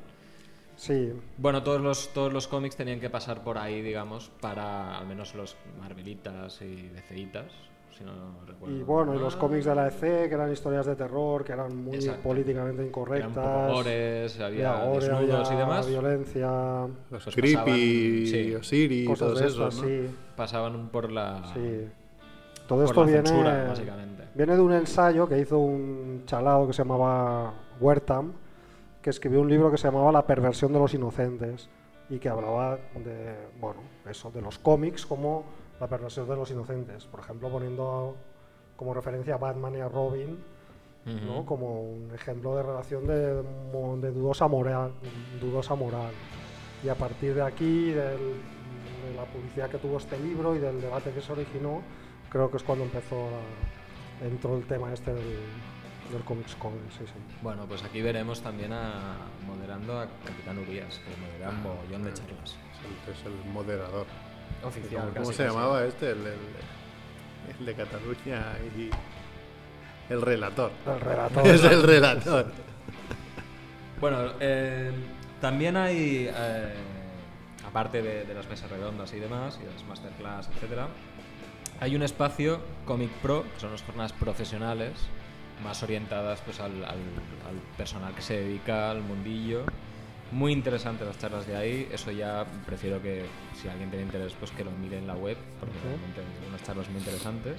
Sí, Bueno, todos los, todos los cómics tenían que pasar por ahí, digamos, para al menos los Marvelitas y DCitas, si no recuerdo. Y bueno, y los mal. cómics de la EC, que eran historias de terror, que eran muy Exacto. políticamente Eran incorrectas. gores, había había gore, desnudos había y demás. violencia, Los Pues Creepy, pasaban- sí. Osiris, cosas todos de esos, ¿no? sí, Pasaban por la. sí. Todo esto viene, censura, básicamente. viene de un ensayo que hizo un chalado que se llamaba Wertham, que escribió un libro que se llamaba La perversión de los inocentes y que hablaba de, bueno, eso, de los cómics como la perversión de los inocentes. Por ejemplo, poniendo como referencia a Batman y a Robin, ¿no? Ujú. como un ejemplo de relación de, de dudosa, moral, dudosa moral. Y a partir de aquí, del- de la publicidad que tuvo este libro y del debate que se originó, creo que es cuando empezó a- entró el tema este del, del Comics Con. Sí, sí. Bueno, pues aquí veremos también a moderando a Capitán Urias, que modera un mogollón de charlas. Es el, es el moderador. Oficial, ¿Cómo, casi, cómo se casi. llamaba este? El, el- el de Cataluña y el relator. El relator. <laughs> Es el relator. Bueno, eh, también hay, eh, aparte de, de las mesas redondas y demás, y las masterclass, etcétera, hay un espacio Comic Pro, que son las jornadas profesionales, más orientadas pues al, al- al personal que se dedica al mundillo. Muy interesantes las charlas de ahí, eso ya prefiero que si alguien tiene interés pues que lo mire en la web, porque realmente hay unas charlas muy interesantes.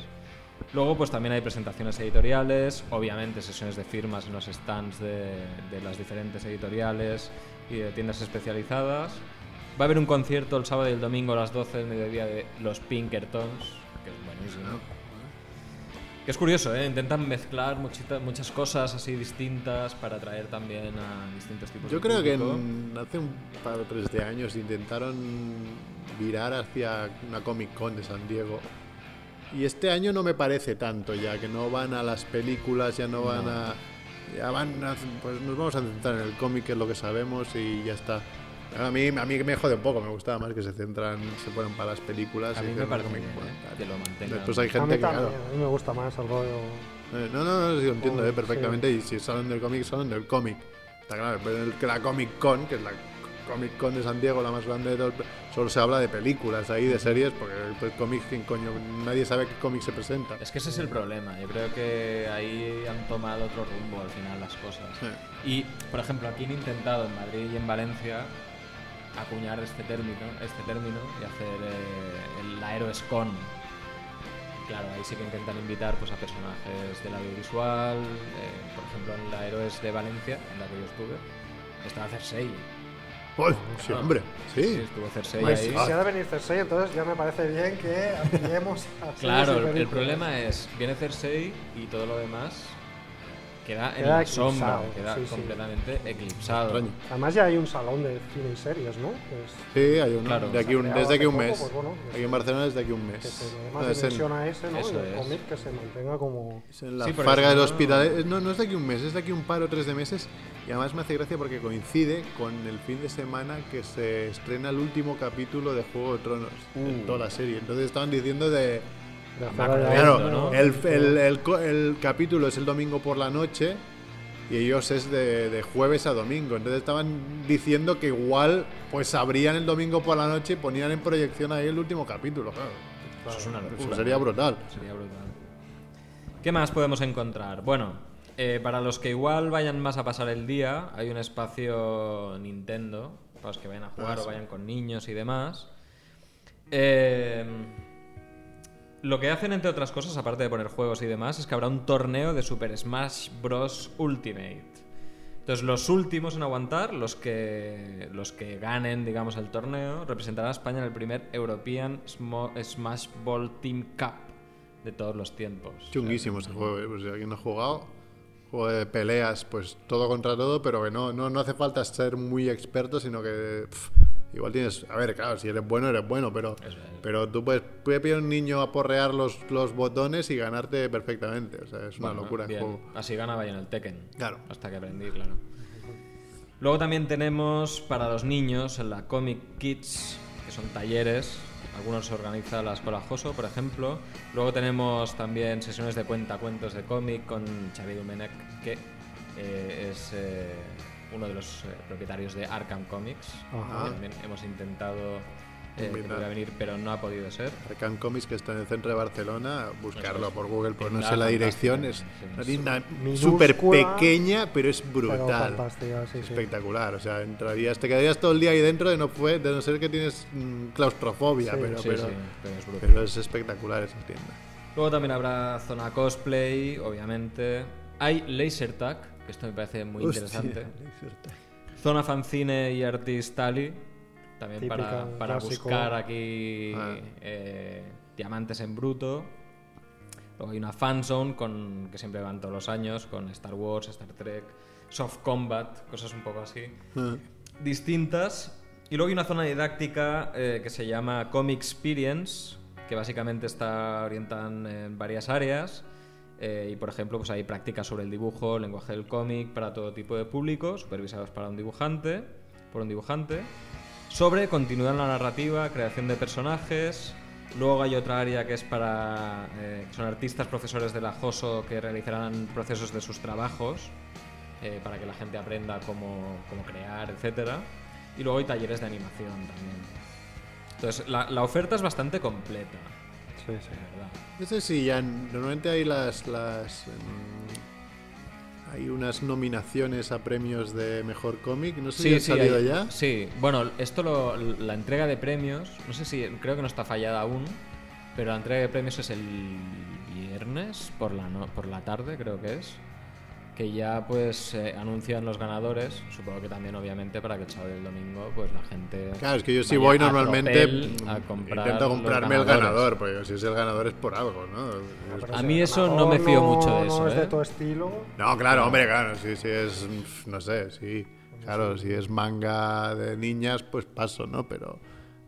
Luego pues también hay presentaciones editoriales, obviamente sesiones de firmas en los stands de, de las diferentes editoriales y de tiendas especializadas. Va a haber un concierto el sábado y el domingo a las 12 del mediodía de los Pinkertons, que es buenísimo. Que es curioso, ¿eh? Intentan mezclar muchita- muchas cosas así distintas para atraer también a distintos tipos Yo de creo que en- hace un par o tres de años intentaron virar hacia una Comic Con de San Diego. Y este año no me parece tanto ya, que no van a las películas, ya no van a... Ya van a- Pues nos vamos a centrar en el cómic, que es lo que sabemos, y ya está. A mí, a mí me jode un poco, me gustaba más que se centran, se ponen para las películas. A y mí me parece bien, ¿eh? que lo mantengan. Después hay A gente mí que, claro, a mí me gusta más el rollo. eh, No, no, no, sí, lo entiendo eh, Cómic, perfectamente. Y si salen del cómic, salen del cómic. Está claro, pero el- que la Comic Con, que es la Comic Con de San Diego, la más grande de todo, el- solo se habla de películas ahí, de series, porque pues, cómics, ¿quién coño? Nadie sabe qué cómic se presenta. Es que ese es el problema. Yo creo que ahí han tomado otro rumbo al final las cosas. Sí. Y, por ejemplo, aquí han intentado en Madrid y en Valencia acuñar este término, este término y hacer eh, el Aeroescon. Claro, ahí sí que intentan invitar pues, a personajes del audiovisual. eh, por ejemplo, en la Héroes de Valencia, en la que yo estuve, estaba Cersei. ¡Uy! Sí, hombre, Sí, sí. estuvo Cersei Pues, ahí. si, ha de venir Cersei, entonces ya me parece bien que ampliemos a <laughs> Claro, series y el, el problema es, viene Cersei y todo lo demás queda en Queda la sombra, eclipsado, queda sí, sí. completamente eclipsado. Extraño. Además ya hay un salón de cine y series, ¿no? Que es- Sí, hay uno. Claro. de aquí un- desde aquí un creado mes. poco, pues bueno, aquí en Barcelona desde aquí un que mes. se le dé en- a ese, ¿no? Eso y el es. cómic que se mantenga como... Es en la Sí, Farga del no- Hospital. eh, No, no es de aquí un mes, es de aquí un par o tres de meses. Y además me hace gracia porque coincide con el fin de semana que se estrena el último capítulo de Juego de Tronos en toda la serie. Entonces estaban diciendo de. Claro, el, el- el el capítulo es el domingo por la noche y ellos es de, de jueves a domingo. Entonces estaban diciendo que igual pues abrían el domingo por la noche y ponían en proyección ahí el último capítulo. Claro, Eso es una locura. eso sería brutal. Sería brutal. ¿Qué más podemos encontrar? Bueno, eh, para los que igual vayan más a pasar el día, hay un espacio Nintendo, para los que vayan a jugar Ah, o vayan con niños y demás. Eh, lo que hacen, entre otras cosas, aparte de poner juegos y demás, es que habrá un torneo de Super Smash Bros. Ultimate. Entonces, los últimos en aguantar, los que, los que ganen, digamos, el torneo, representarán a España en el primer European Smo- Smash Ball Team Cup de todos los tiempos. Chunguísimo ese juego, ¿eh? pues si alguien no ha jugado, juego de peleas, pues todo contra todo, pero que no, no, no hace falta ser muy experto, sino que igual tienes, a ver, claro, si eres bueno, eres bueno, pero, pero tú puedes, puede pillar un niño a porrear los, los botones y ganarte perfectamente, o sea, es una Bueno, locura el juego. Así ganaba yo en el Tekken. Claro. Hasta que aprendí, claro. Luego también tenemos para los niños en la Comic Kids, que son talleres. Algunos se organiza la Escuela Joso, por ejemplo. Luego tenemos también sesiones de cuentacuentos de cómic con Xavi Domenech, que eh, es eh, uno de los eh, propietarios de Arkham Comics. Ajá. También hemos intentado eh, que pudiera venir, pero no ha podido ser. Arcan Comics, que está en el centro de Barcelona, buscarlo Eso es. por Google, pues no sé la dirección, es súper pequeña, pero es brutal. sí. Espectacular, o sea, entrarías, te quedarías todo el día ahí dentro de no, fue, de no ser que tienes mm, claustrofobia, Sí, pero, Sí, pero, sí, pero es brutal. pero es espectacular esa tienda. Luego también habrá zona cosplay, obviamente. Hay laser tag, que esto me parece muy Hostia, interesante. <laughs> Zona fancine y artist alley, también para, para buscar aquí Ah. eh, diamantes en bruto. Luego hay una fan zone con, que siempre van todos los años, con Star Wars, Star Trek, Soft Combat, cosas un poco así Ah, distintas. Y luego hay una zona didáctica eh, que se llama Comic Experience, que básicamente está orientada en, en varias áreas. Eh, y por ejemplo, pues hay prácticas sobre el dibujo, lenguaje del cómic para todo tipo de público, supervisados para un dibujante, por un dibujante. Sobre continuidad en la narrativa, creación de personajes. Luego hay otra área que es para. eh, son artistas profesores de la JOSO que realizarán procesos de sus trabajos eh, para que la gente aprenda cómo, cómo crear, etcétera. Y luego hay talleres de animación también. Entonces, la oferta es bastante completa, Sí, sí. de verdad. No sé si ya normalmente hay las, las mm, hay unas nominaciones a premios de mejor cómic. No sé si han salido hay- ya. Sí, bueno, esto lo, la entrega de premios, no sé si, creo que no está fallada aún, pero la entrega de premios es el viernes por la, no- por la tarde, creo que es. Que ya pues eh, anuncian los ganadores, supongo que también obviamente para que el sábado y el domingo pues la gente... Claro, es que yo si voy a normalmente a comprar intento comprarme el ganador, porque si es el ganador es por algo, ¿no? A mí eso no me fío mucho de No eso, es de ¿eh? tu estilo. No, claro, hombre, claro, si, si es, no sé, sí, claro, si es manga de niñas, pues paso, ¿no? Pero,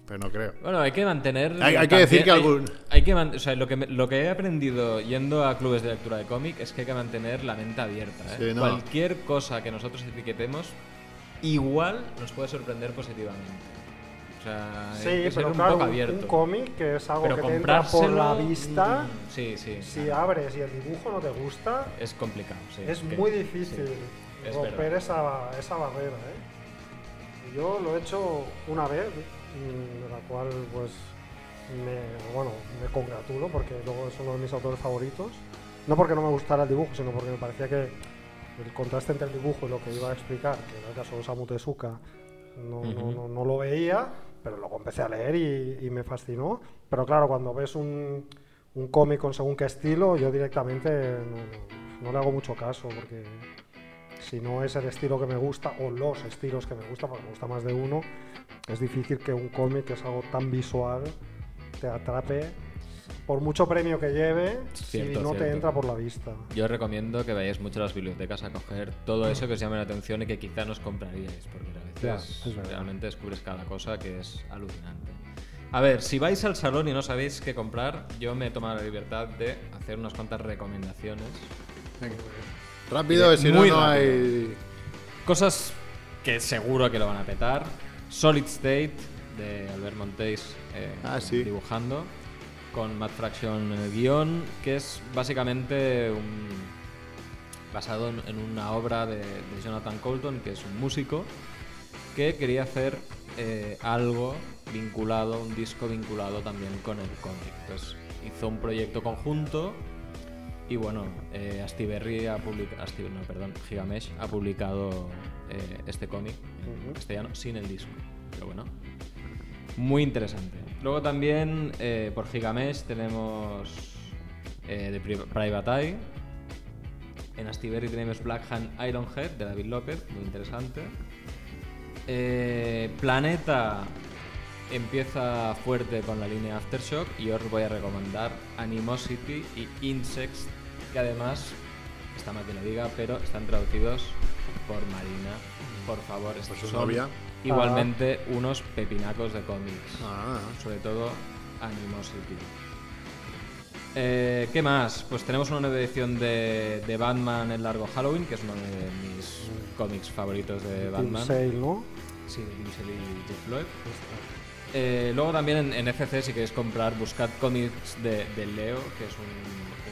pero no creo. Bueno, hay que mantener. Hay- hay que decir que hay- algún- Hay, que man- o sea, lo que, me- lo que he aprendido yendo a clubes de lectura de cómic es que hay que mantener la mente abierta. ¿eh? Sí, no. Cualquier cosa que nosotros etiquetemos, igual nos puede sorprender positivamente. O sea, hay Sí, que ser un claro, poco abierto. un cómic que es algo pero que te entra por la vista, Sí, sí. si claro. abres y el dibujo no te gusta, Es complicado. sí, es que- muy difícil sí, romper esa, esa barrera. ¿eh? Yo lo he hecho una vez, de la cual pues me, bueno, me congratulo porque luego es uno de mis autores favoritos. No porque no me gustara el dibujo, sino porque me parecía que el contraste entre el dibujo y lo que iba a explicar, que era el caso de Osamu Tezuka, no, no, Ujú. no, no lo veía, pero luego empecé a leer y, y me fascinó. Pero claro, cuando ves un, un cómic con según qué estilo, yo directamente no, no- no le hago mucho caso, porque si no es el estilo que me gusta, o los estilos que me gusta, porque me gusta más de uno, es difícil que un cómic que es algo tan visual te atrape, por mucho premio que lleve, Cierto, si no te cierto. entra por la vista. Yo recomiendo que vayáis mucho a las bibliotecas a coger todo eso que os llame la atención y que quizá no os compraríais, porque a veces realmente descubres cada cosa que es alucinante. A ver, si vais al salón y no sabéis qué comprar, yo me he tomado la libertad de hacer unas cuantas recomendaciones. Venga. Rápido, si no, no rápido. hay. Cosas que seguro que lo van a petar. Solid State, de Albert Montéis eh, Ah, sí. dibujando, con Matt Fraction en el guion, que es básicamente un, basado en, en una obra de, de Jonathan Colton, que es un músico, que quería hacer eh, algo vinculado, un disco vinculado también con el cómic. Entonces hizo un proyecto conjunto y bueno, eh, Astiberri ha publicado, no, perdón, Gigamesh ha publicado eh, este cómic en castellano sin el disco. Pero bueno, muy interesante. Luego también eh, por Gigamesh tenemos eh, de Pri- Private Eye. En Astiberri tenemos Black Hand Ironhead de David López, muy interesante. Eh, Planeta empieza fuerte con la línea Aftershock y os voy a recomendar Animosity y Insects, que además, está mal que lo diga, pero están traducidos por Marina. Por favor, estos su novia. igualmente unos pepinacos de cómics Ah, sobre todo Animosity. Eh, ¿Qué más? Pues tenemos una nueva edición de, de Batman el largo Halloween, que es uno de mis cómics favoritos de Batman. Sale, ¿no? Sí, de y Jeff Loeb. Eh, luego también en, en FC, si queréis comprar, buscad cómics de, de Leo, que es un,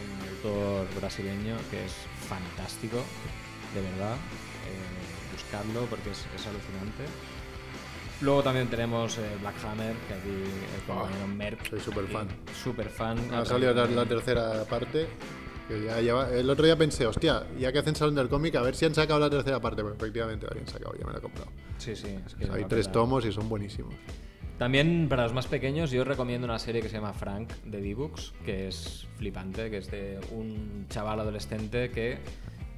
un autor brasileño que es fantástico, de verdad. Eh, buscadlo porque es, es alucinante. Luego también tenemos eh, Black Hammer, que aquí el compañero Merck. soy súper fan. Súper fan. ha salido la, la tercera parte. Que ya lleva- el otro día pensé, hostia, ya que hacen salón del cómic, a ver si han sacado la tercera parte. Pues efectivamente la habían sacado, ya me la he comprado. Sí, sí. es que Hay va a tres tomos y son buenísimos. También para los más pequeños yo recomiendo una serie que se llama Frank de D-Books, que es flipante, que es de un chaval adolescente que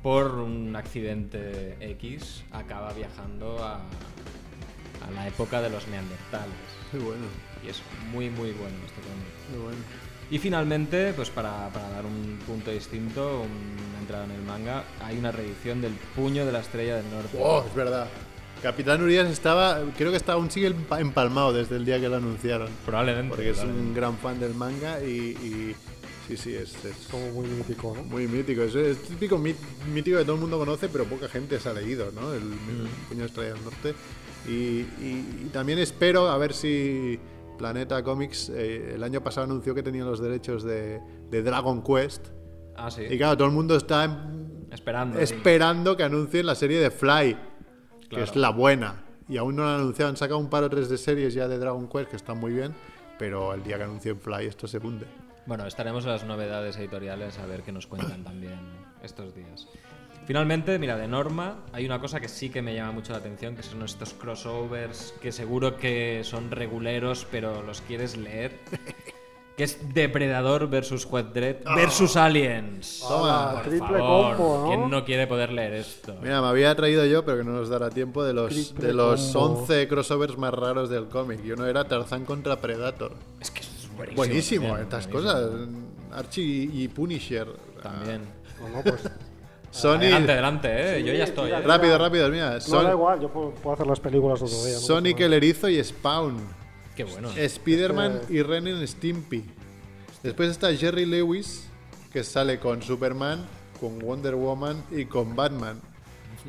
por un accidente X acaba viajando a, a la época de los neandertales. Muy bueno, Y es muy muy bueno este cómic. muy bueno. Y finalmente, pues para, para dar un punto distinto, una entrada en el manga, hay una reedición del Puño de la Estrella del Norte. Oh, es verdad. Capitán Urias estaba, creo que está aún sigue empa- empalmado desde el día que lo anunciaron. Probablemente. Porque es un gran fan del manga y, y sí, sí, es, es Como muy mítico, ¿no? muy mítico. Es, es típico mítico que todo el mundo conoce, pero poca gente se ha leído, ¿no? El, el Puño de Estrella del Norte. Y, y- y también espero a ver si Planeta Comics eh, el año pasado anunció que tenía los derechos de, de Dragon Quest. Ah, sí. Y claro, todo el mundo está en- Esperando. esperando que anuncien la serie de Fly, que Claro. es la buena. y aún no lo han anunciado. Han sacado un par o tres de series ya de Dragon Quest que están muy bien, pero el día que anuncien Fly esto se hunde. Bueno, estaremos a las novedades editoriales a ver qué nos cuentan también estos días. Finalmente, mira, de Norma hay una cosa que sí que me llama mucho la atención, que son estos crossovers que seguro que son reguleros, pero los quieres leer. <laughs> Que es Depredador versus Juez Dredd versus Aliens. Toma, Por Ah, triple favor, combo, ¿no? ¿Quién no quiere poder leer esto? Mira, me había traído yo, pero que no nos dará tiempo, de los, Triple de los combo. 11 crossovers más raros del cómic. Y uno era Tarzán contra Predator. Es que es buenísimo. Buenísimo, también, estas buenísimo. cosas. Archie y Punisher. También. No, no, pues. <laughs> Sony. Adelante, adelante, eh. yo ya estoy. eh. Rápido, rápido, mira. No Son- da igual, yo puedo, puedo hacer las películas otro día. ¿no? Sonic el erizo y Spawn. Qué bueno. Spider-Man Este- y Ren and Stimpy. Después está Jerry Lewis, que sale con Superman, con Wonder Woman y con Batman.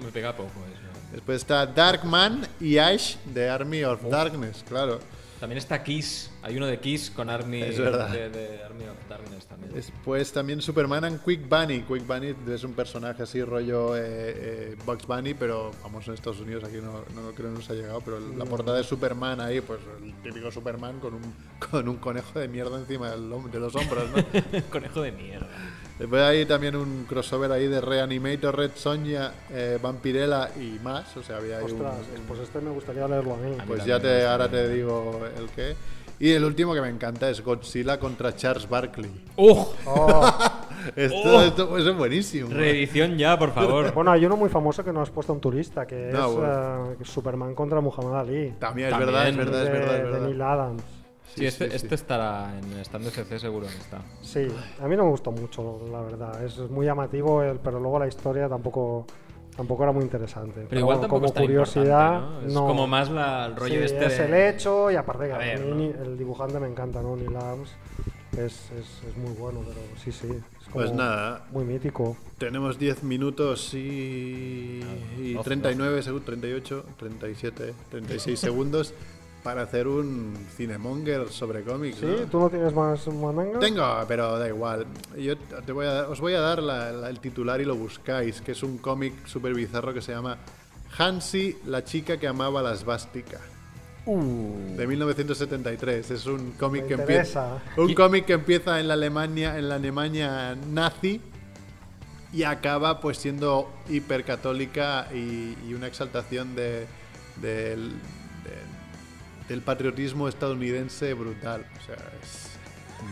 Me pega poco eso. Después está Darkman y Ash de Army of Darkness, claro. También está Kiss. Hay uno de Kiss con Army, Es verdad. De, de Army of Darkness también. Después también Superman and Quick Bunny. Quick Bunny es un personaje así rollo eh, eh, Bugs Bunny, pero famoso en Estados Unidos, aquí no, no creo que nos ha llegado, pero la portada de Superman ahí, pues el típico Superman con un, con un conejo de mierda encima del de los hombros, ¿no? <laughs> Conejo de mierda. Después hay también un crossover ahí de Reanimator, Red Sonja, eh, Vampirella y más, o sea, había ahí un- Ostras, pues este me gustaría leerlo a mí. A mí Pues ya te, ahora te digo el qué. Y el último que me encanta es Godzilla contra Charles Barkley. ¡Ugh! <laughs> Oh, Esto, Oh. ser buenísimo. Reedición ya, por favor. bueno, hay uno muy famoso que no has puesto en tu lista, que No, es bueno. eh, Superman contra Muhammad Ali. También es También. verdad, es verdad, es de, verdad, es de. Neil Adams. Sí, este, sí, sí. este estará en Stand CC seguro que está. Sí, a mí no me gustó mucho, la verdad. Es muy llamativo, el- pero luego la historia tampoco tampoco era muy interesante. Pero igual bueno, tampoco como curiosidad, ¿no? Es no. como más la, el rollo Sí, este es de- el hecho y aparte que A a ver, mí ¿no? el dibujante me encanta, ¿no? Neil Adams es, es, es muy bueno, pero sí, sí. Es como Pues nada, Muy mítico. tenemos 10 minutos y, y doce, 39 segundos, 38, 37, 36 segundos para hacer un cinemonger sobre cómics. ¿Sí? ¿no? ¿Tú no tienes más mandanga? Tengo, pero da igual. Yo te voy a, os voy a dar la- la- el titular y lo buscáis, que es un cómic súper bizarro que se llama Hansi, la chica que amaba la svástica. De 1973. Es un cómic que empieza. Un ¿Qui- cómic que empieza en la Alemania, en la Alemania nazi y acaba pues siendo hipercatólica y, y una exaltación de, del, de- del patriotismo estadounidense brutal. O sea, es-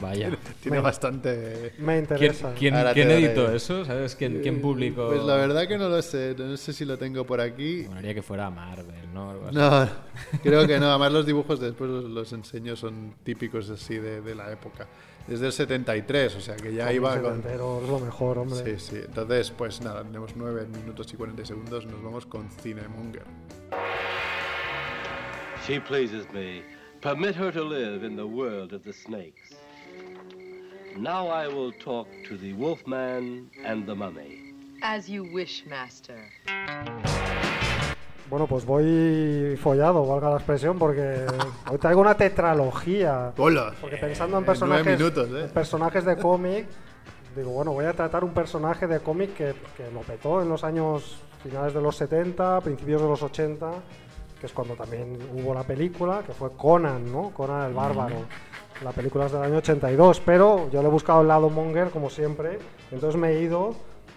Vaya. <laughs> tiene Me- bastante. Me ¿Quién, interesa. quién- quién daré. editó eso? ¿Sabes? ¿Quién, quién publicó? Pues la verdad que no lo sé. No sé si lo tengo por aquí. Molaría que fuera Marvel, ¿no? Algo así. No, creo que no. Además, los dibujos después los, los enseño son típicos así de, de la época. Desde el 73, o sea que ya iba con. Setentero, es lo mejor, hombre. Sí, sí. Entonces, pues nada, tenemos 9 minutos y 40 segundos. Nos vamos con Cinemonger. She pleases me. Permit her to live in the world of the snakes. Now I will talk to the wolfman and the mummy. As you wish, master. Bueno, pues voy follado, valga la expresión, porque hoy traigo una tetralogía. ¡Hola! Porque pensando en Eh, personajes, nueve minutos, ¿eh? en personajes de cómic, digo, bueno, voy a tratar un personaje de cómic que, que lo petó en los años finales de los 70, principios de los 80, que es cuando también hubo la película, que fue Conan, ¿no? Conan el Bárbaro. La película es del año 82, pero yo le he buscado el lado monger, como siempre, entonces me he ido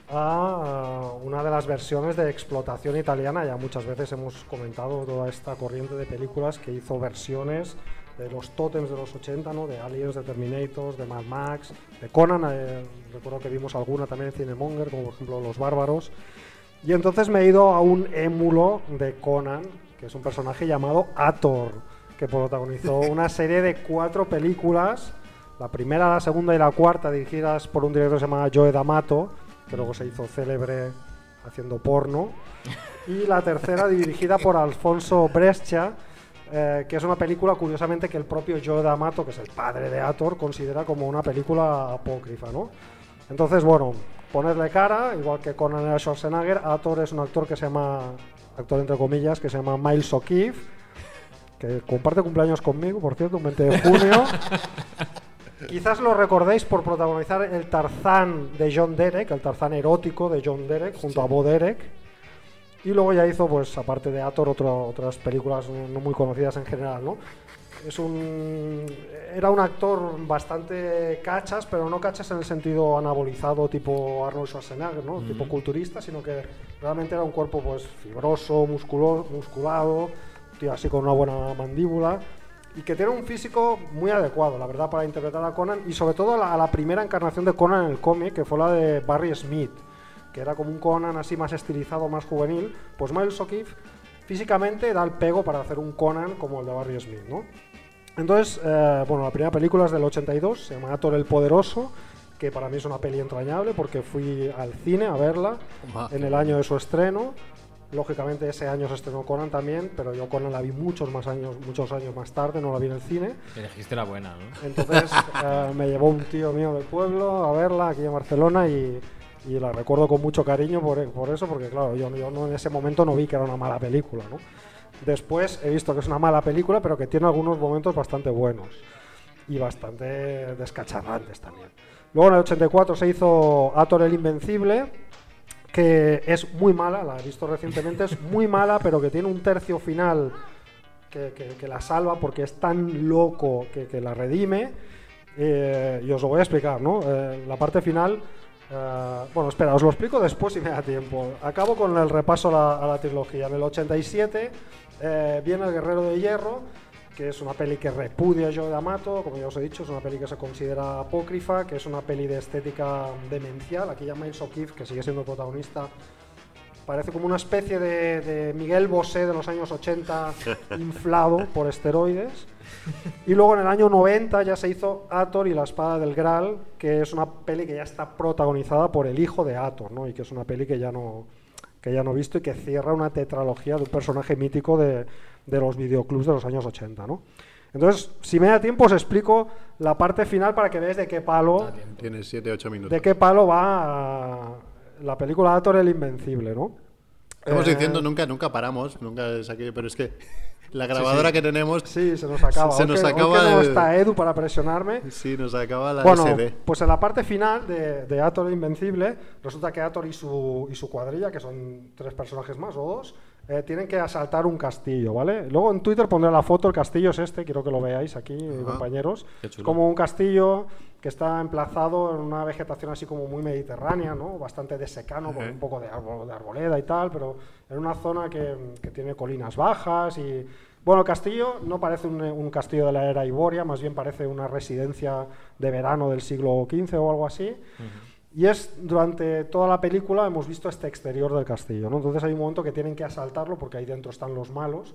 a una de las versiones de explotación italiana. Ya muchas veces hemos comentado toda esta corriente de películas que hizo versiones de los tótems de los 80, ¿no? de Aliens, de Terminators, de Mad Max, de Conan. eh, recuerdo que vimos alguna también en Cinemonger, como por ejemplo Los Bárbaros. Y entonces me he ido a un émulo de Conan, que es un personaje llamado Ator, que protagonizó <laughs> una serie de cuatro películas, la primera, la segunda y la cuarta, dirigidas por un director que se llama Joe D'Amato, que luego se hizo célebre haciendo porno, y la tercera dirigida por Alfonso Brescia, eh, que es una película, curiosamente, que el propio Joe D'Amato, que es el padre de Ator, considera como una película apócrifa, ¿no? Entonces, bueno, ponerle cara, igual que Conan era Schwarzenegger, Ator es un actor que se llama, actor entre comillas, que se llama Miles O'Keefe, que comparte cumpleaños conmigo, por cierto, un 20 de junio. <laughs> Quizás lo recordéis por protagonizar el Tarzán de John Derek, el Tarzán erótico de John Derek, junto a Bo Derek. Y luego ya hizo, pues aparte de Ator, otro- otras películas no, no muy conocidas en general, ¿no? Es un, era un actor bastante cachas, pero no cachas en el sentido anabolizado tipo Arnold Schwarzenegger, ¿no? Tipo culturista, sino que realmente era un cuerpo pues fibroso, musculo, musculado, tío así con una buena mandíbula y que tiene un físico muy adecuado, la verdad, para interpretar a Conan y sobre todo a la, a la primera encarnación de Conan en el cómic, que fue la de Barry Smith, que era como un Conan así más estilizado, más juvenil. Pues Miles O'Keefe físicamente da el pego para hacer un Conan como el de Barry Smith, ¿no? Entonces, eh, bueno, la primera película es del 82, se llama Thor el Poderoso, que para mí es una peli entrañable porque fui al cine a verla en el año de su estreno. Lógicamente ese año se estrenó Conan también, pero yo Conan la vi muchos más años, muchos años más tarde, no la vi en el cine. Elegiste la buena, ¿no? Entonces <laughs> eh, me llevó un tío mío del pueblo a verla aquí en Barcelona y, y la recuerdo con mucho cariño por, por eso, porque claro, yo, yo no, en ese momento no vi que era una mala película, ¿no? Después he visto que es una mala película, pero que tiene algunos momentos bastante buenos y bastante descacharrantes también. Luego en el 84 se hizo Ator el Invencible, que es muy mala, la he visto recientemente, es muy mala, pero que tiene un tercio final que, que- que la salva porque es tan loco que, que la redime. Eh, y os lo voy a explicar, ¿no? Eh, la parte final. eh, bueno, espera, os lo explico después si me da tiempo. Acabo con el repaso a la, a la trilogía. En el 87 eh, viene El Guerrero de Hierro, que es una peli que repudia yo de Amato, como ya os he dicho, es una peli que se considera apócrifa, que es una peli de estética demencial. Aquí ya Miles O'Keefe, que sigue siendo el protagonista, parece como una especie de, de Miguel Bosé de los años 80 <laughs> inflado por esteroides. Y luego en el año 90 ya se hizo Ator y la espada del Graal, que es una peli que ya está protagonizada por el hijo de Ator, ¿no? Y que es una peli que ya no que ya no he visto y que cierra una tetralogía de un personaje mítico de, de los videoclubs de los años 80, ¿no? Entonces, si me da tiempo, os explico la parte final para que veáis de qué palo Tienes 7-8 minutos. de qué palo va la película de Ator el Invencible, ¿no? Estamos Eh, diciendo, nunca, nunca paramos, nunca es aquí, pero es que la grabadora que tenemos, Sí, se nos acaba. Se nos que- acaba no el- está Edu para presionarme. sí, nos acaba la Bueno, SD. pues en la parte final de, de Ator Invencible, resulta que Ator y su, y su cuadrilla, que son tres personajes más o dos, eh, tienen que asaltar un castillo, ¿vale? Luego en Twitter pondré la foto, el castillo es este, quiero que lo veáis aquí, compañeros. Es como un castillo que está emplazado en una vegetación así como muy mediterránea, ¿no? Bastante de secano, con un poco de, árbol- de arboleda y tal, pero en una zona que, que tiene colinas bajas y... Bueno, el castillo no parece un, un castillo de la era Iboria, más bien parece una residencia de verano del siglo XV o algo así. Y es durante toda la película hemos visto este exterior del castillo, ¿no? Entonces hay un momento que tienen que asaltarlo porque ahí dentro están los malos.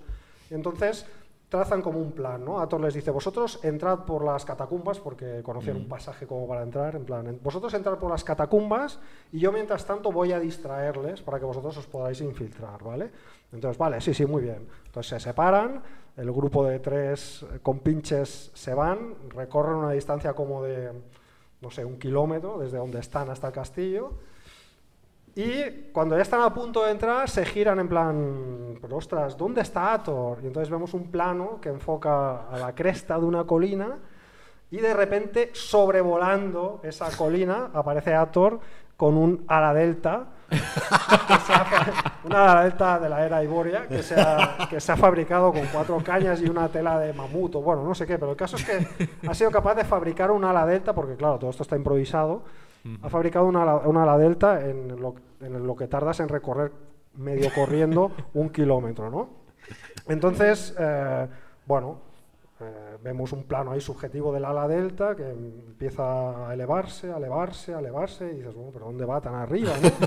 Entonces trazan como un plan, ¿no? Ator les dice, vosotros entrad por las catacumbas, porque conocían un pasaje como para entrar, en plan, vosotros entrad por las catacumbas y yo mientras tanto voy a distraerles para que vosotros os podáis infiltrar, ¿vale? Entonces, vale, sí, sí, muy bien. Entonces se separan, el grupo de tres eh, compinches se van, recorren una distancia como de, no sé, un kilómetro desde donde están hasta el castillo. Y cuando ya están a punto de entrar, se giran en plan, pero ostras, ¿dónde está Ator? Y entonces vemos un plano que enfoca a la cresta de una colina y de repente, sobrevolando esa colina, aparece Ator con un ala delta, una ala delta de la era Iboria, que se, ha, que se ha fabricado con cuatro cañas y una tela de mamut, o bueno, no sé qué, pero el caso es que ha sido capaz de fabricar un ala delta, porque claro, todo esto está improvisado, ha fabricado una, ala- una ala delta en lo, en lo que tardas en recorrer medio corriendo <laughs> un kilómetro, ¿no? Entonces, eh, bueno, eh, vemos un plano ahí subjetivo del ala delta que empieza a elevarse, a elevarse, a elevarse, y dices, bueno, pero ¿dónde va tan arriba? no? <laughs>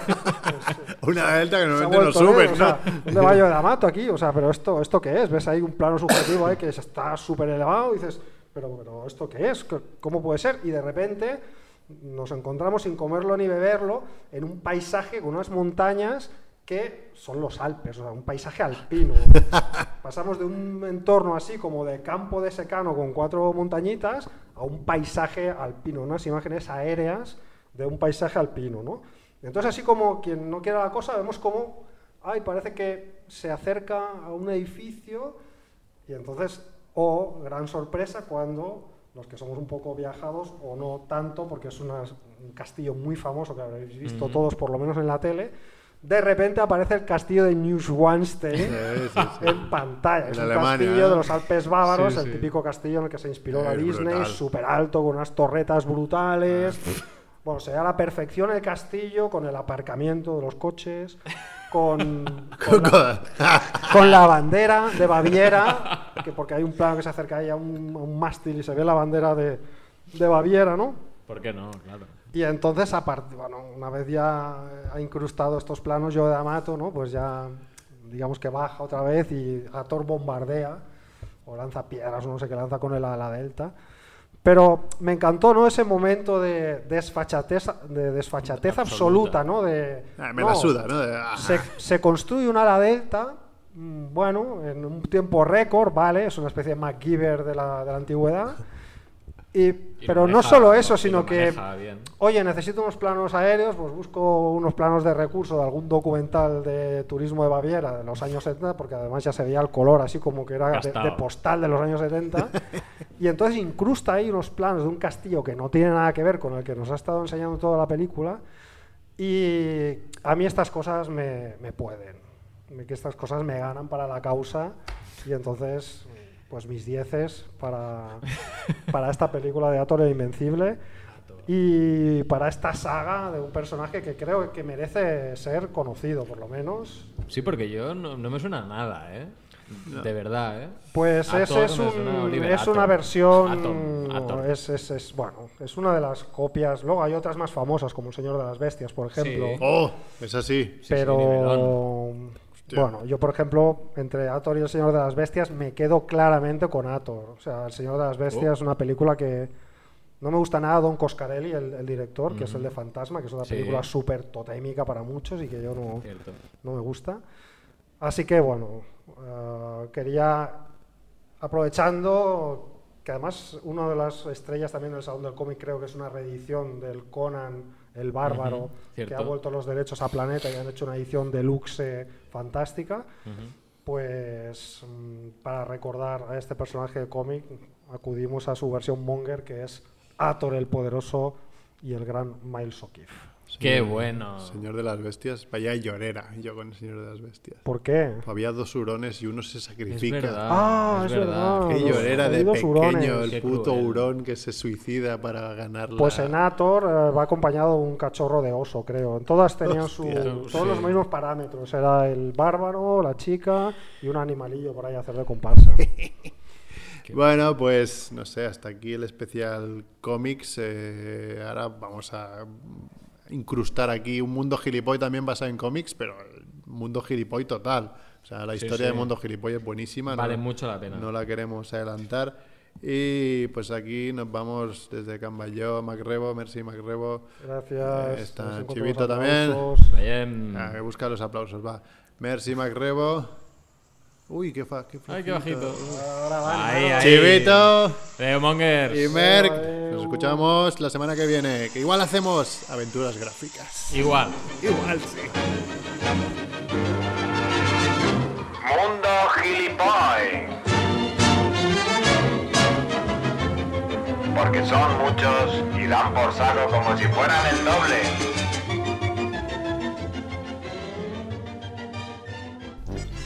Pues, Una delta que normalmente no sube, o sea. ¿Dónde va yo de Amato aquí? O sea, pero esto, ¿esto qué es? ¿Ves ahí un plano subjetivo ahí que está súper elevado? Y dices, pero, pero ¿esto qué es? ¿Qué- ¿Cómo puede ser? Y de repente nos encontramos sin comerlo ni beberlo en un paisaje con unas montañas que son los Alpes, o sea, un paisaje alpino. <laughs> Pasamos de un entorno así como de campo de secano con cuatro montañitas a un paisaje alpino, unas imágenes aéreas de un paisaje alpino, ¿no? Entonces así como quien no quiera la cosa, vemos como, ay, parece que se acerca a un edificio y entonces, o gran sorpresa cuando los que somos un poco viajados, o no tanto, porque es una- un castillo muy famoso que habréis visto todos por lo menos en la tele, de repente aparece el castillo de Neuschwanstein Sí, sí, sí. <laughs> en pantalla. En es un Alemania, castillo ¿eh? de los Alpes bávaros, el típico castillo en el que se inspiró la Disney, súper alto, con unas torretas brutales. Bueno, se da la perfección el castillo con el aparcamiento de los coches, con, <laughs> con, la, con la bandera de Baviera, que porque hay un plano que se acerca ahí a un, a un mástil y se ve la bandera de, de Baviera, ¿no? ¿Por qué no? Claro. Y entonces, aparte, bueno, una vez ya ha incrustado estos planos yo de Amato, ¿no? Pues ya, digamos que baja otra vez y Ator bombardea o lanza piedras, no sé qué lanza con el ala delta. Pero me encantó, ¿no? Ese momento de desfachatez, de desfachatez absoluta, Absoluta. ¿no? De, Ah, me no, la suda, ¿no? De- ah. se, se construye un ala delta, mm, bueno, en un tiempo récord, ¿vale? Es una especie de MacGyver de la, de la antigüedad. Y, Y pero lo no maneja- solo eso, sino que, maneja bien. oye, necesito unos planos aéreos, pues busco unos planos de recurso de algún documental de turismo de Baviera de los años 70, porque además ya se veía el color así como que era de, de postal de los años 70. <laughs> y entonces incrusta ahí unos planos de un castillo que no tiene nada que ver con el que nos ha estado enseñando toda la película. Y a mí estas cosas me, me pueden, que estas cosas me ganan para la causa y entonces pues mis dieces para, para esta película de Ator el Invencible y para esta saga de un personaje que creo que merece ser conocido por lo menos. Sí, porque yo no, no me suena a nada, ¿eh? De verdad, ¿eh? Pues ese es, un- es una versión. Atom, Atom. Es, es- es- bueno, es una de las copias. Luego hay otras más famosas, como El Señor de las Bestias, por ejemplo. Sí. Oh, es así. sí, pero bueno, yo por ejemplo, entre Ator y El Señor de las Bestias me quedo claramente con Ator. O sea, El Señor de las Bestias Oh. es una película que no me gusta nada Don Coscarelli, el, el director, que es el de Fantasma, que es una Sí. película súper totémica para muchos y que yo no, no me gusta. Así que bueno, eh, quería, aprovechando que además una de las estrellas también del Salón del Cómic creo que es una reedición del Conan el Bárbaro, que ha vuelto los derechos a Planeta y han hecho una edición deluxe fantástica, pues mm, para recordar a este personaje de cómic acudimos a su versión Monger que es Ator el Poderoso y el gran Miles O'Keefe. Qué bueno. Señor de las Bestias. Vaya llorera yo con el Señor de las Bestias. ¿Por qué? Había dos hurones y uno se Es sacrifica. verdad. Ah, es es verdad. Qué llorera de pequeño, hurones. el Qué puto cruel. hurón que se suicida para ganar la... Pues en Ator eh, va acompañado de un cachorro de oso, creo. En todas tenían su, todos Sí. los mismos parámetros. Era el bárbaro, la chica y un animalillo por ahí a hacer de comparsa. <laughs> Bueno, pues no sé, hasta aquí el especial cómics. eh, ahora vamos a incrustar aquí un mundo gilipoy también basado en cómics, pero el mundo gilipoy total. O sea, la historia sí. del mundo gilipoy es buenísima. Vale no, mucho la pena. No la queremos adelantar. Y pues aquí nos vamos desde Cambayó, Macrebo, Merci Macrebo. Gracias. Eh, está Chivito también. Bien. Ah, que busca los aplausos, va. Merci Macrebo. Uy, qué, fa, qué Ay, qué bajito. Ahora Ahí, ahí. Chivito. Leo Mongers. Y Merck, nos escuchamos la semana que viene, que igual hacemos aventuras gráficas. Igual. Igual sí. Mundo Gilipoy. Porque son muchos y dan por saco como si fueran el doble.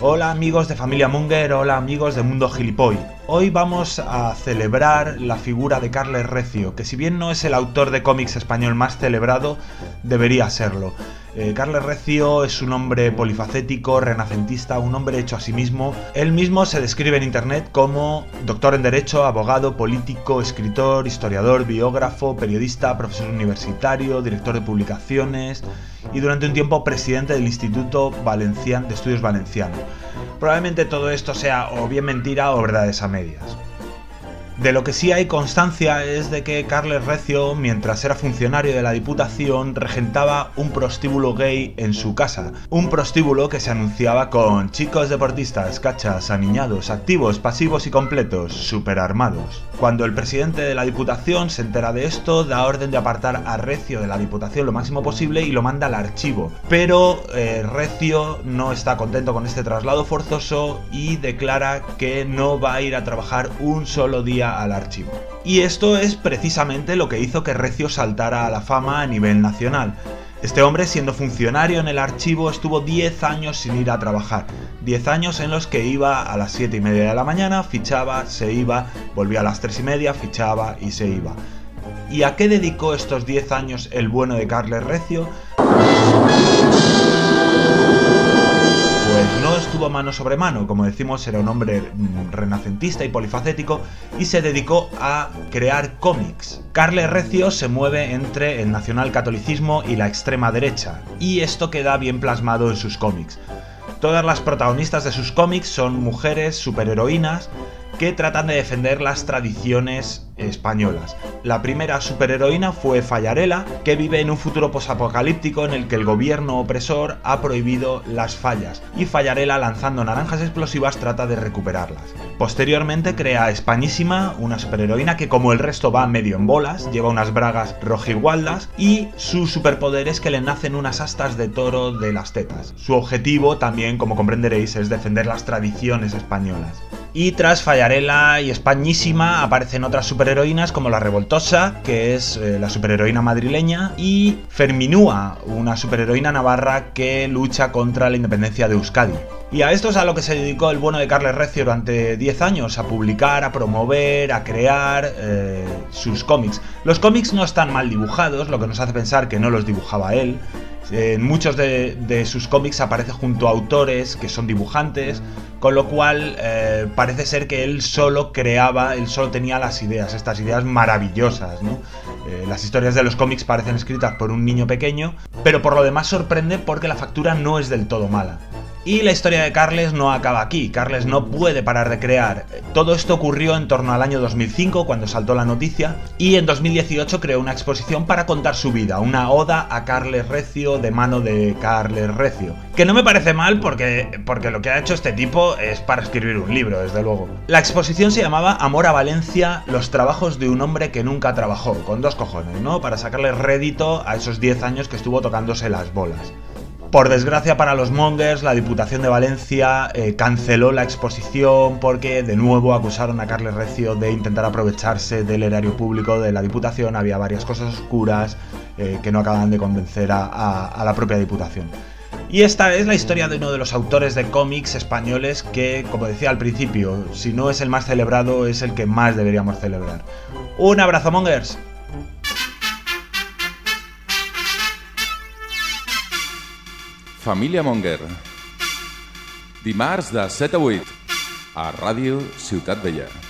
Hola amigos de Familia Munger, hola amigos de Mundo Gilipoy. Hoy vamos a celebrar la figura de Carles Recio, que si bien no es el autor de cómics español más celebrado, debería serlo. Eh, Carles Recio es un hombre polifacético, renacentista, un hombre hecho a sí mismo. Él mismo se describe en internet como doctor en Derecho, abogado, político, escritor, historiador, biógrafo, periodista, profesor universitario, director de publicaciones y durante un tiempo presidente del Instituto Valencian de Estudios Valenciano. Probablemente todo esto sea o bien mentira o verdades a medias. De lo que sí hay constancia es de que Carles Recio, mientras era funcionario de la Diputación, regentaba un prostíbulo gay en su casa. Un prostíbulo que se anunciaba con chicos deportistas, cachas, aniñados, activos, pasivos y completos, superarmados. Cuando el presidente de la Diputación se entera de esto, da orden de apartar a Recio de la Diputación lo máximo posible y lo manda al archivo. Pero eh, Recio no está contento con este traslado forzoso y declara que no va a ir a trabajar un solo día al archivo. Y esto es precisamente lo que hizo que Recio saltara a la fama a nivel nacional. Este hombre, siendo funcionario en el archivo, estuvo 10 años sin ir a trabajar. 10 años en los que iba a las 7 y media de la mañana, fichaba, se iba, volvía a las 3 y media, fichaba y se iba. ¿Y a qué dedicó estos 10 años el bueno de Carles Recio? No estuvo mano sobre mano, como decimos, era un hombre mm, renacentista y polifacético y se dedicó a crear cómics. Carles Recio se mueve entre el nacionalcatolicismo y la extrema derecha, y esto queda bien plasmado en sus cómics. Todas las protagonistas de sus cómics son mujeres superheroínas que tratan de defender las tradiciones españolas. La primera superheroína fue Fallarela, que vive en un futuro posapocalíptico en el que el gobierno opresor ha prohibido las fallas, y Fallarela lanzando naranjas explosivas trata de recuperarlas. Posteriormente crea Españísima, una superheroína que como el resto va medio en bolas, lleva unas bragas rojigualdas y su superpoder es que le nacen unas astas de toro de las tetas. Su objetivo también, como comprenderéis, es defender las tradiciones españolas. Y tras Fallarela y Españísima aparecen otras superheroínas como la Revoltosa, que es eh, la superheroína madrileña, y Ferminúa, una superheroína navarra que lucha contra la independencia de Euskadi. Y a esto es a lo que se dedicó el bueno de Carles Recio durante 10 años, a publicar, a promover, a crear eh, sus cómics. Los cómics no están mal dibujados, lo que nos hace pensar que no los dibujaba él. En muchos de, sus cómics aparece junto a autores que son dibujantes, con lo cual eh, parece ser que él solo creaba, él solo tenía las ideas, estas ideas maravillosas, ¿no? Eh, las historias de los cómics parecen escritas por un niño pequeño, pero por lo demás sorprende porque la factura no es del todo mala. Y la historia de Carles no acaba aquí, Carles no puede parar de crear. Todo esto ocurrió en torno al año 2005, cuando saltó la noticia, y en 2018 creó una exposición para contar su vida, una oda a Carles Recio de mano de Carles Recio. Que no me parece mal porque, porque lo que ha hecho este tipo es para escribir un libro, desde luego. La exposición se llamaba Amor a Valencia, los trabajos de un hombre que nunca trabajó, con dos cojones, ¿no? Para sacarle rédito a esos 10 años que estuvo tocándose las bolas. Por desgracia para los mongers, la Diputación de Valencia eh, canceló la exposición porque de nuevo acusaron a Carles Recio de intentar aprovecharse del erario público de la Diputación. Había varias cosas oscuras eh, que no acaban de convencer a, a- a la propia Diputación. Y esta es la historia de uno de los autores de cómics españoles que, como decía al principio, si no es el más celebrado, es el que más deberíamos celebrar. Un abrazo, mongers. Família Monger. Dimarts de 7 a 8 a Ràdio Ciutat Vella.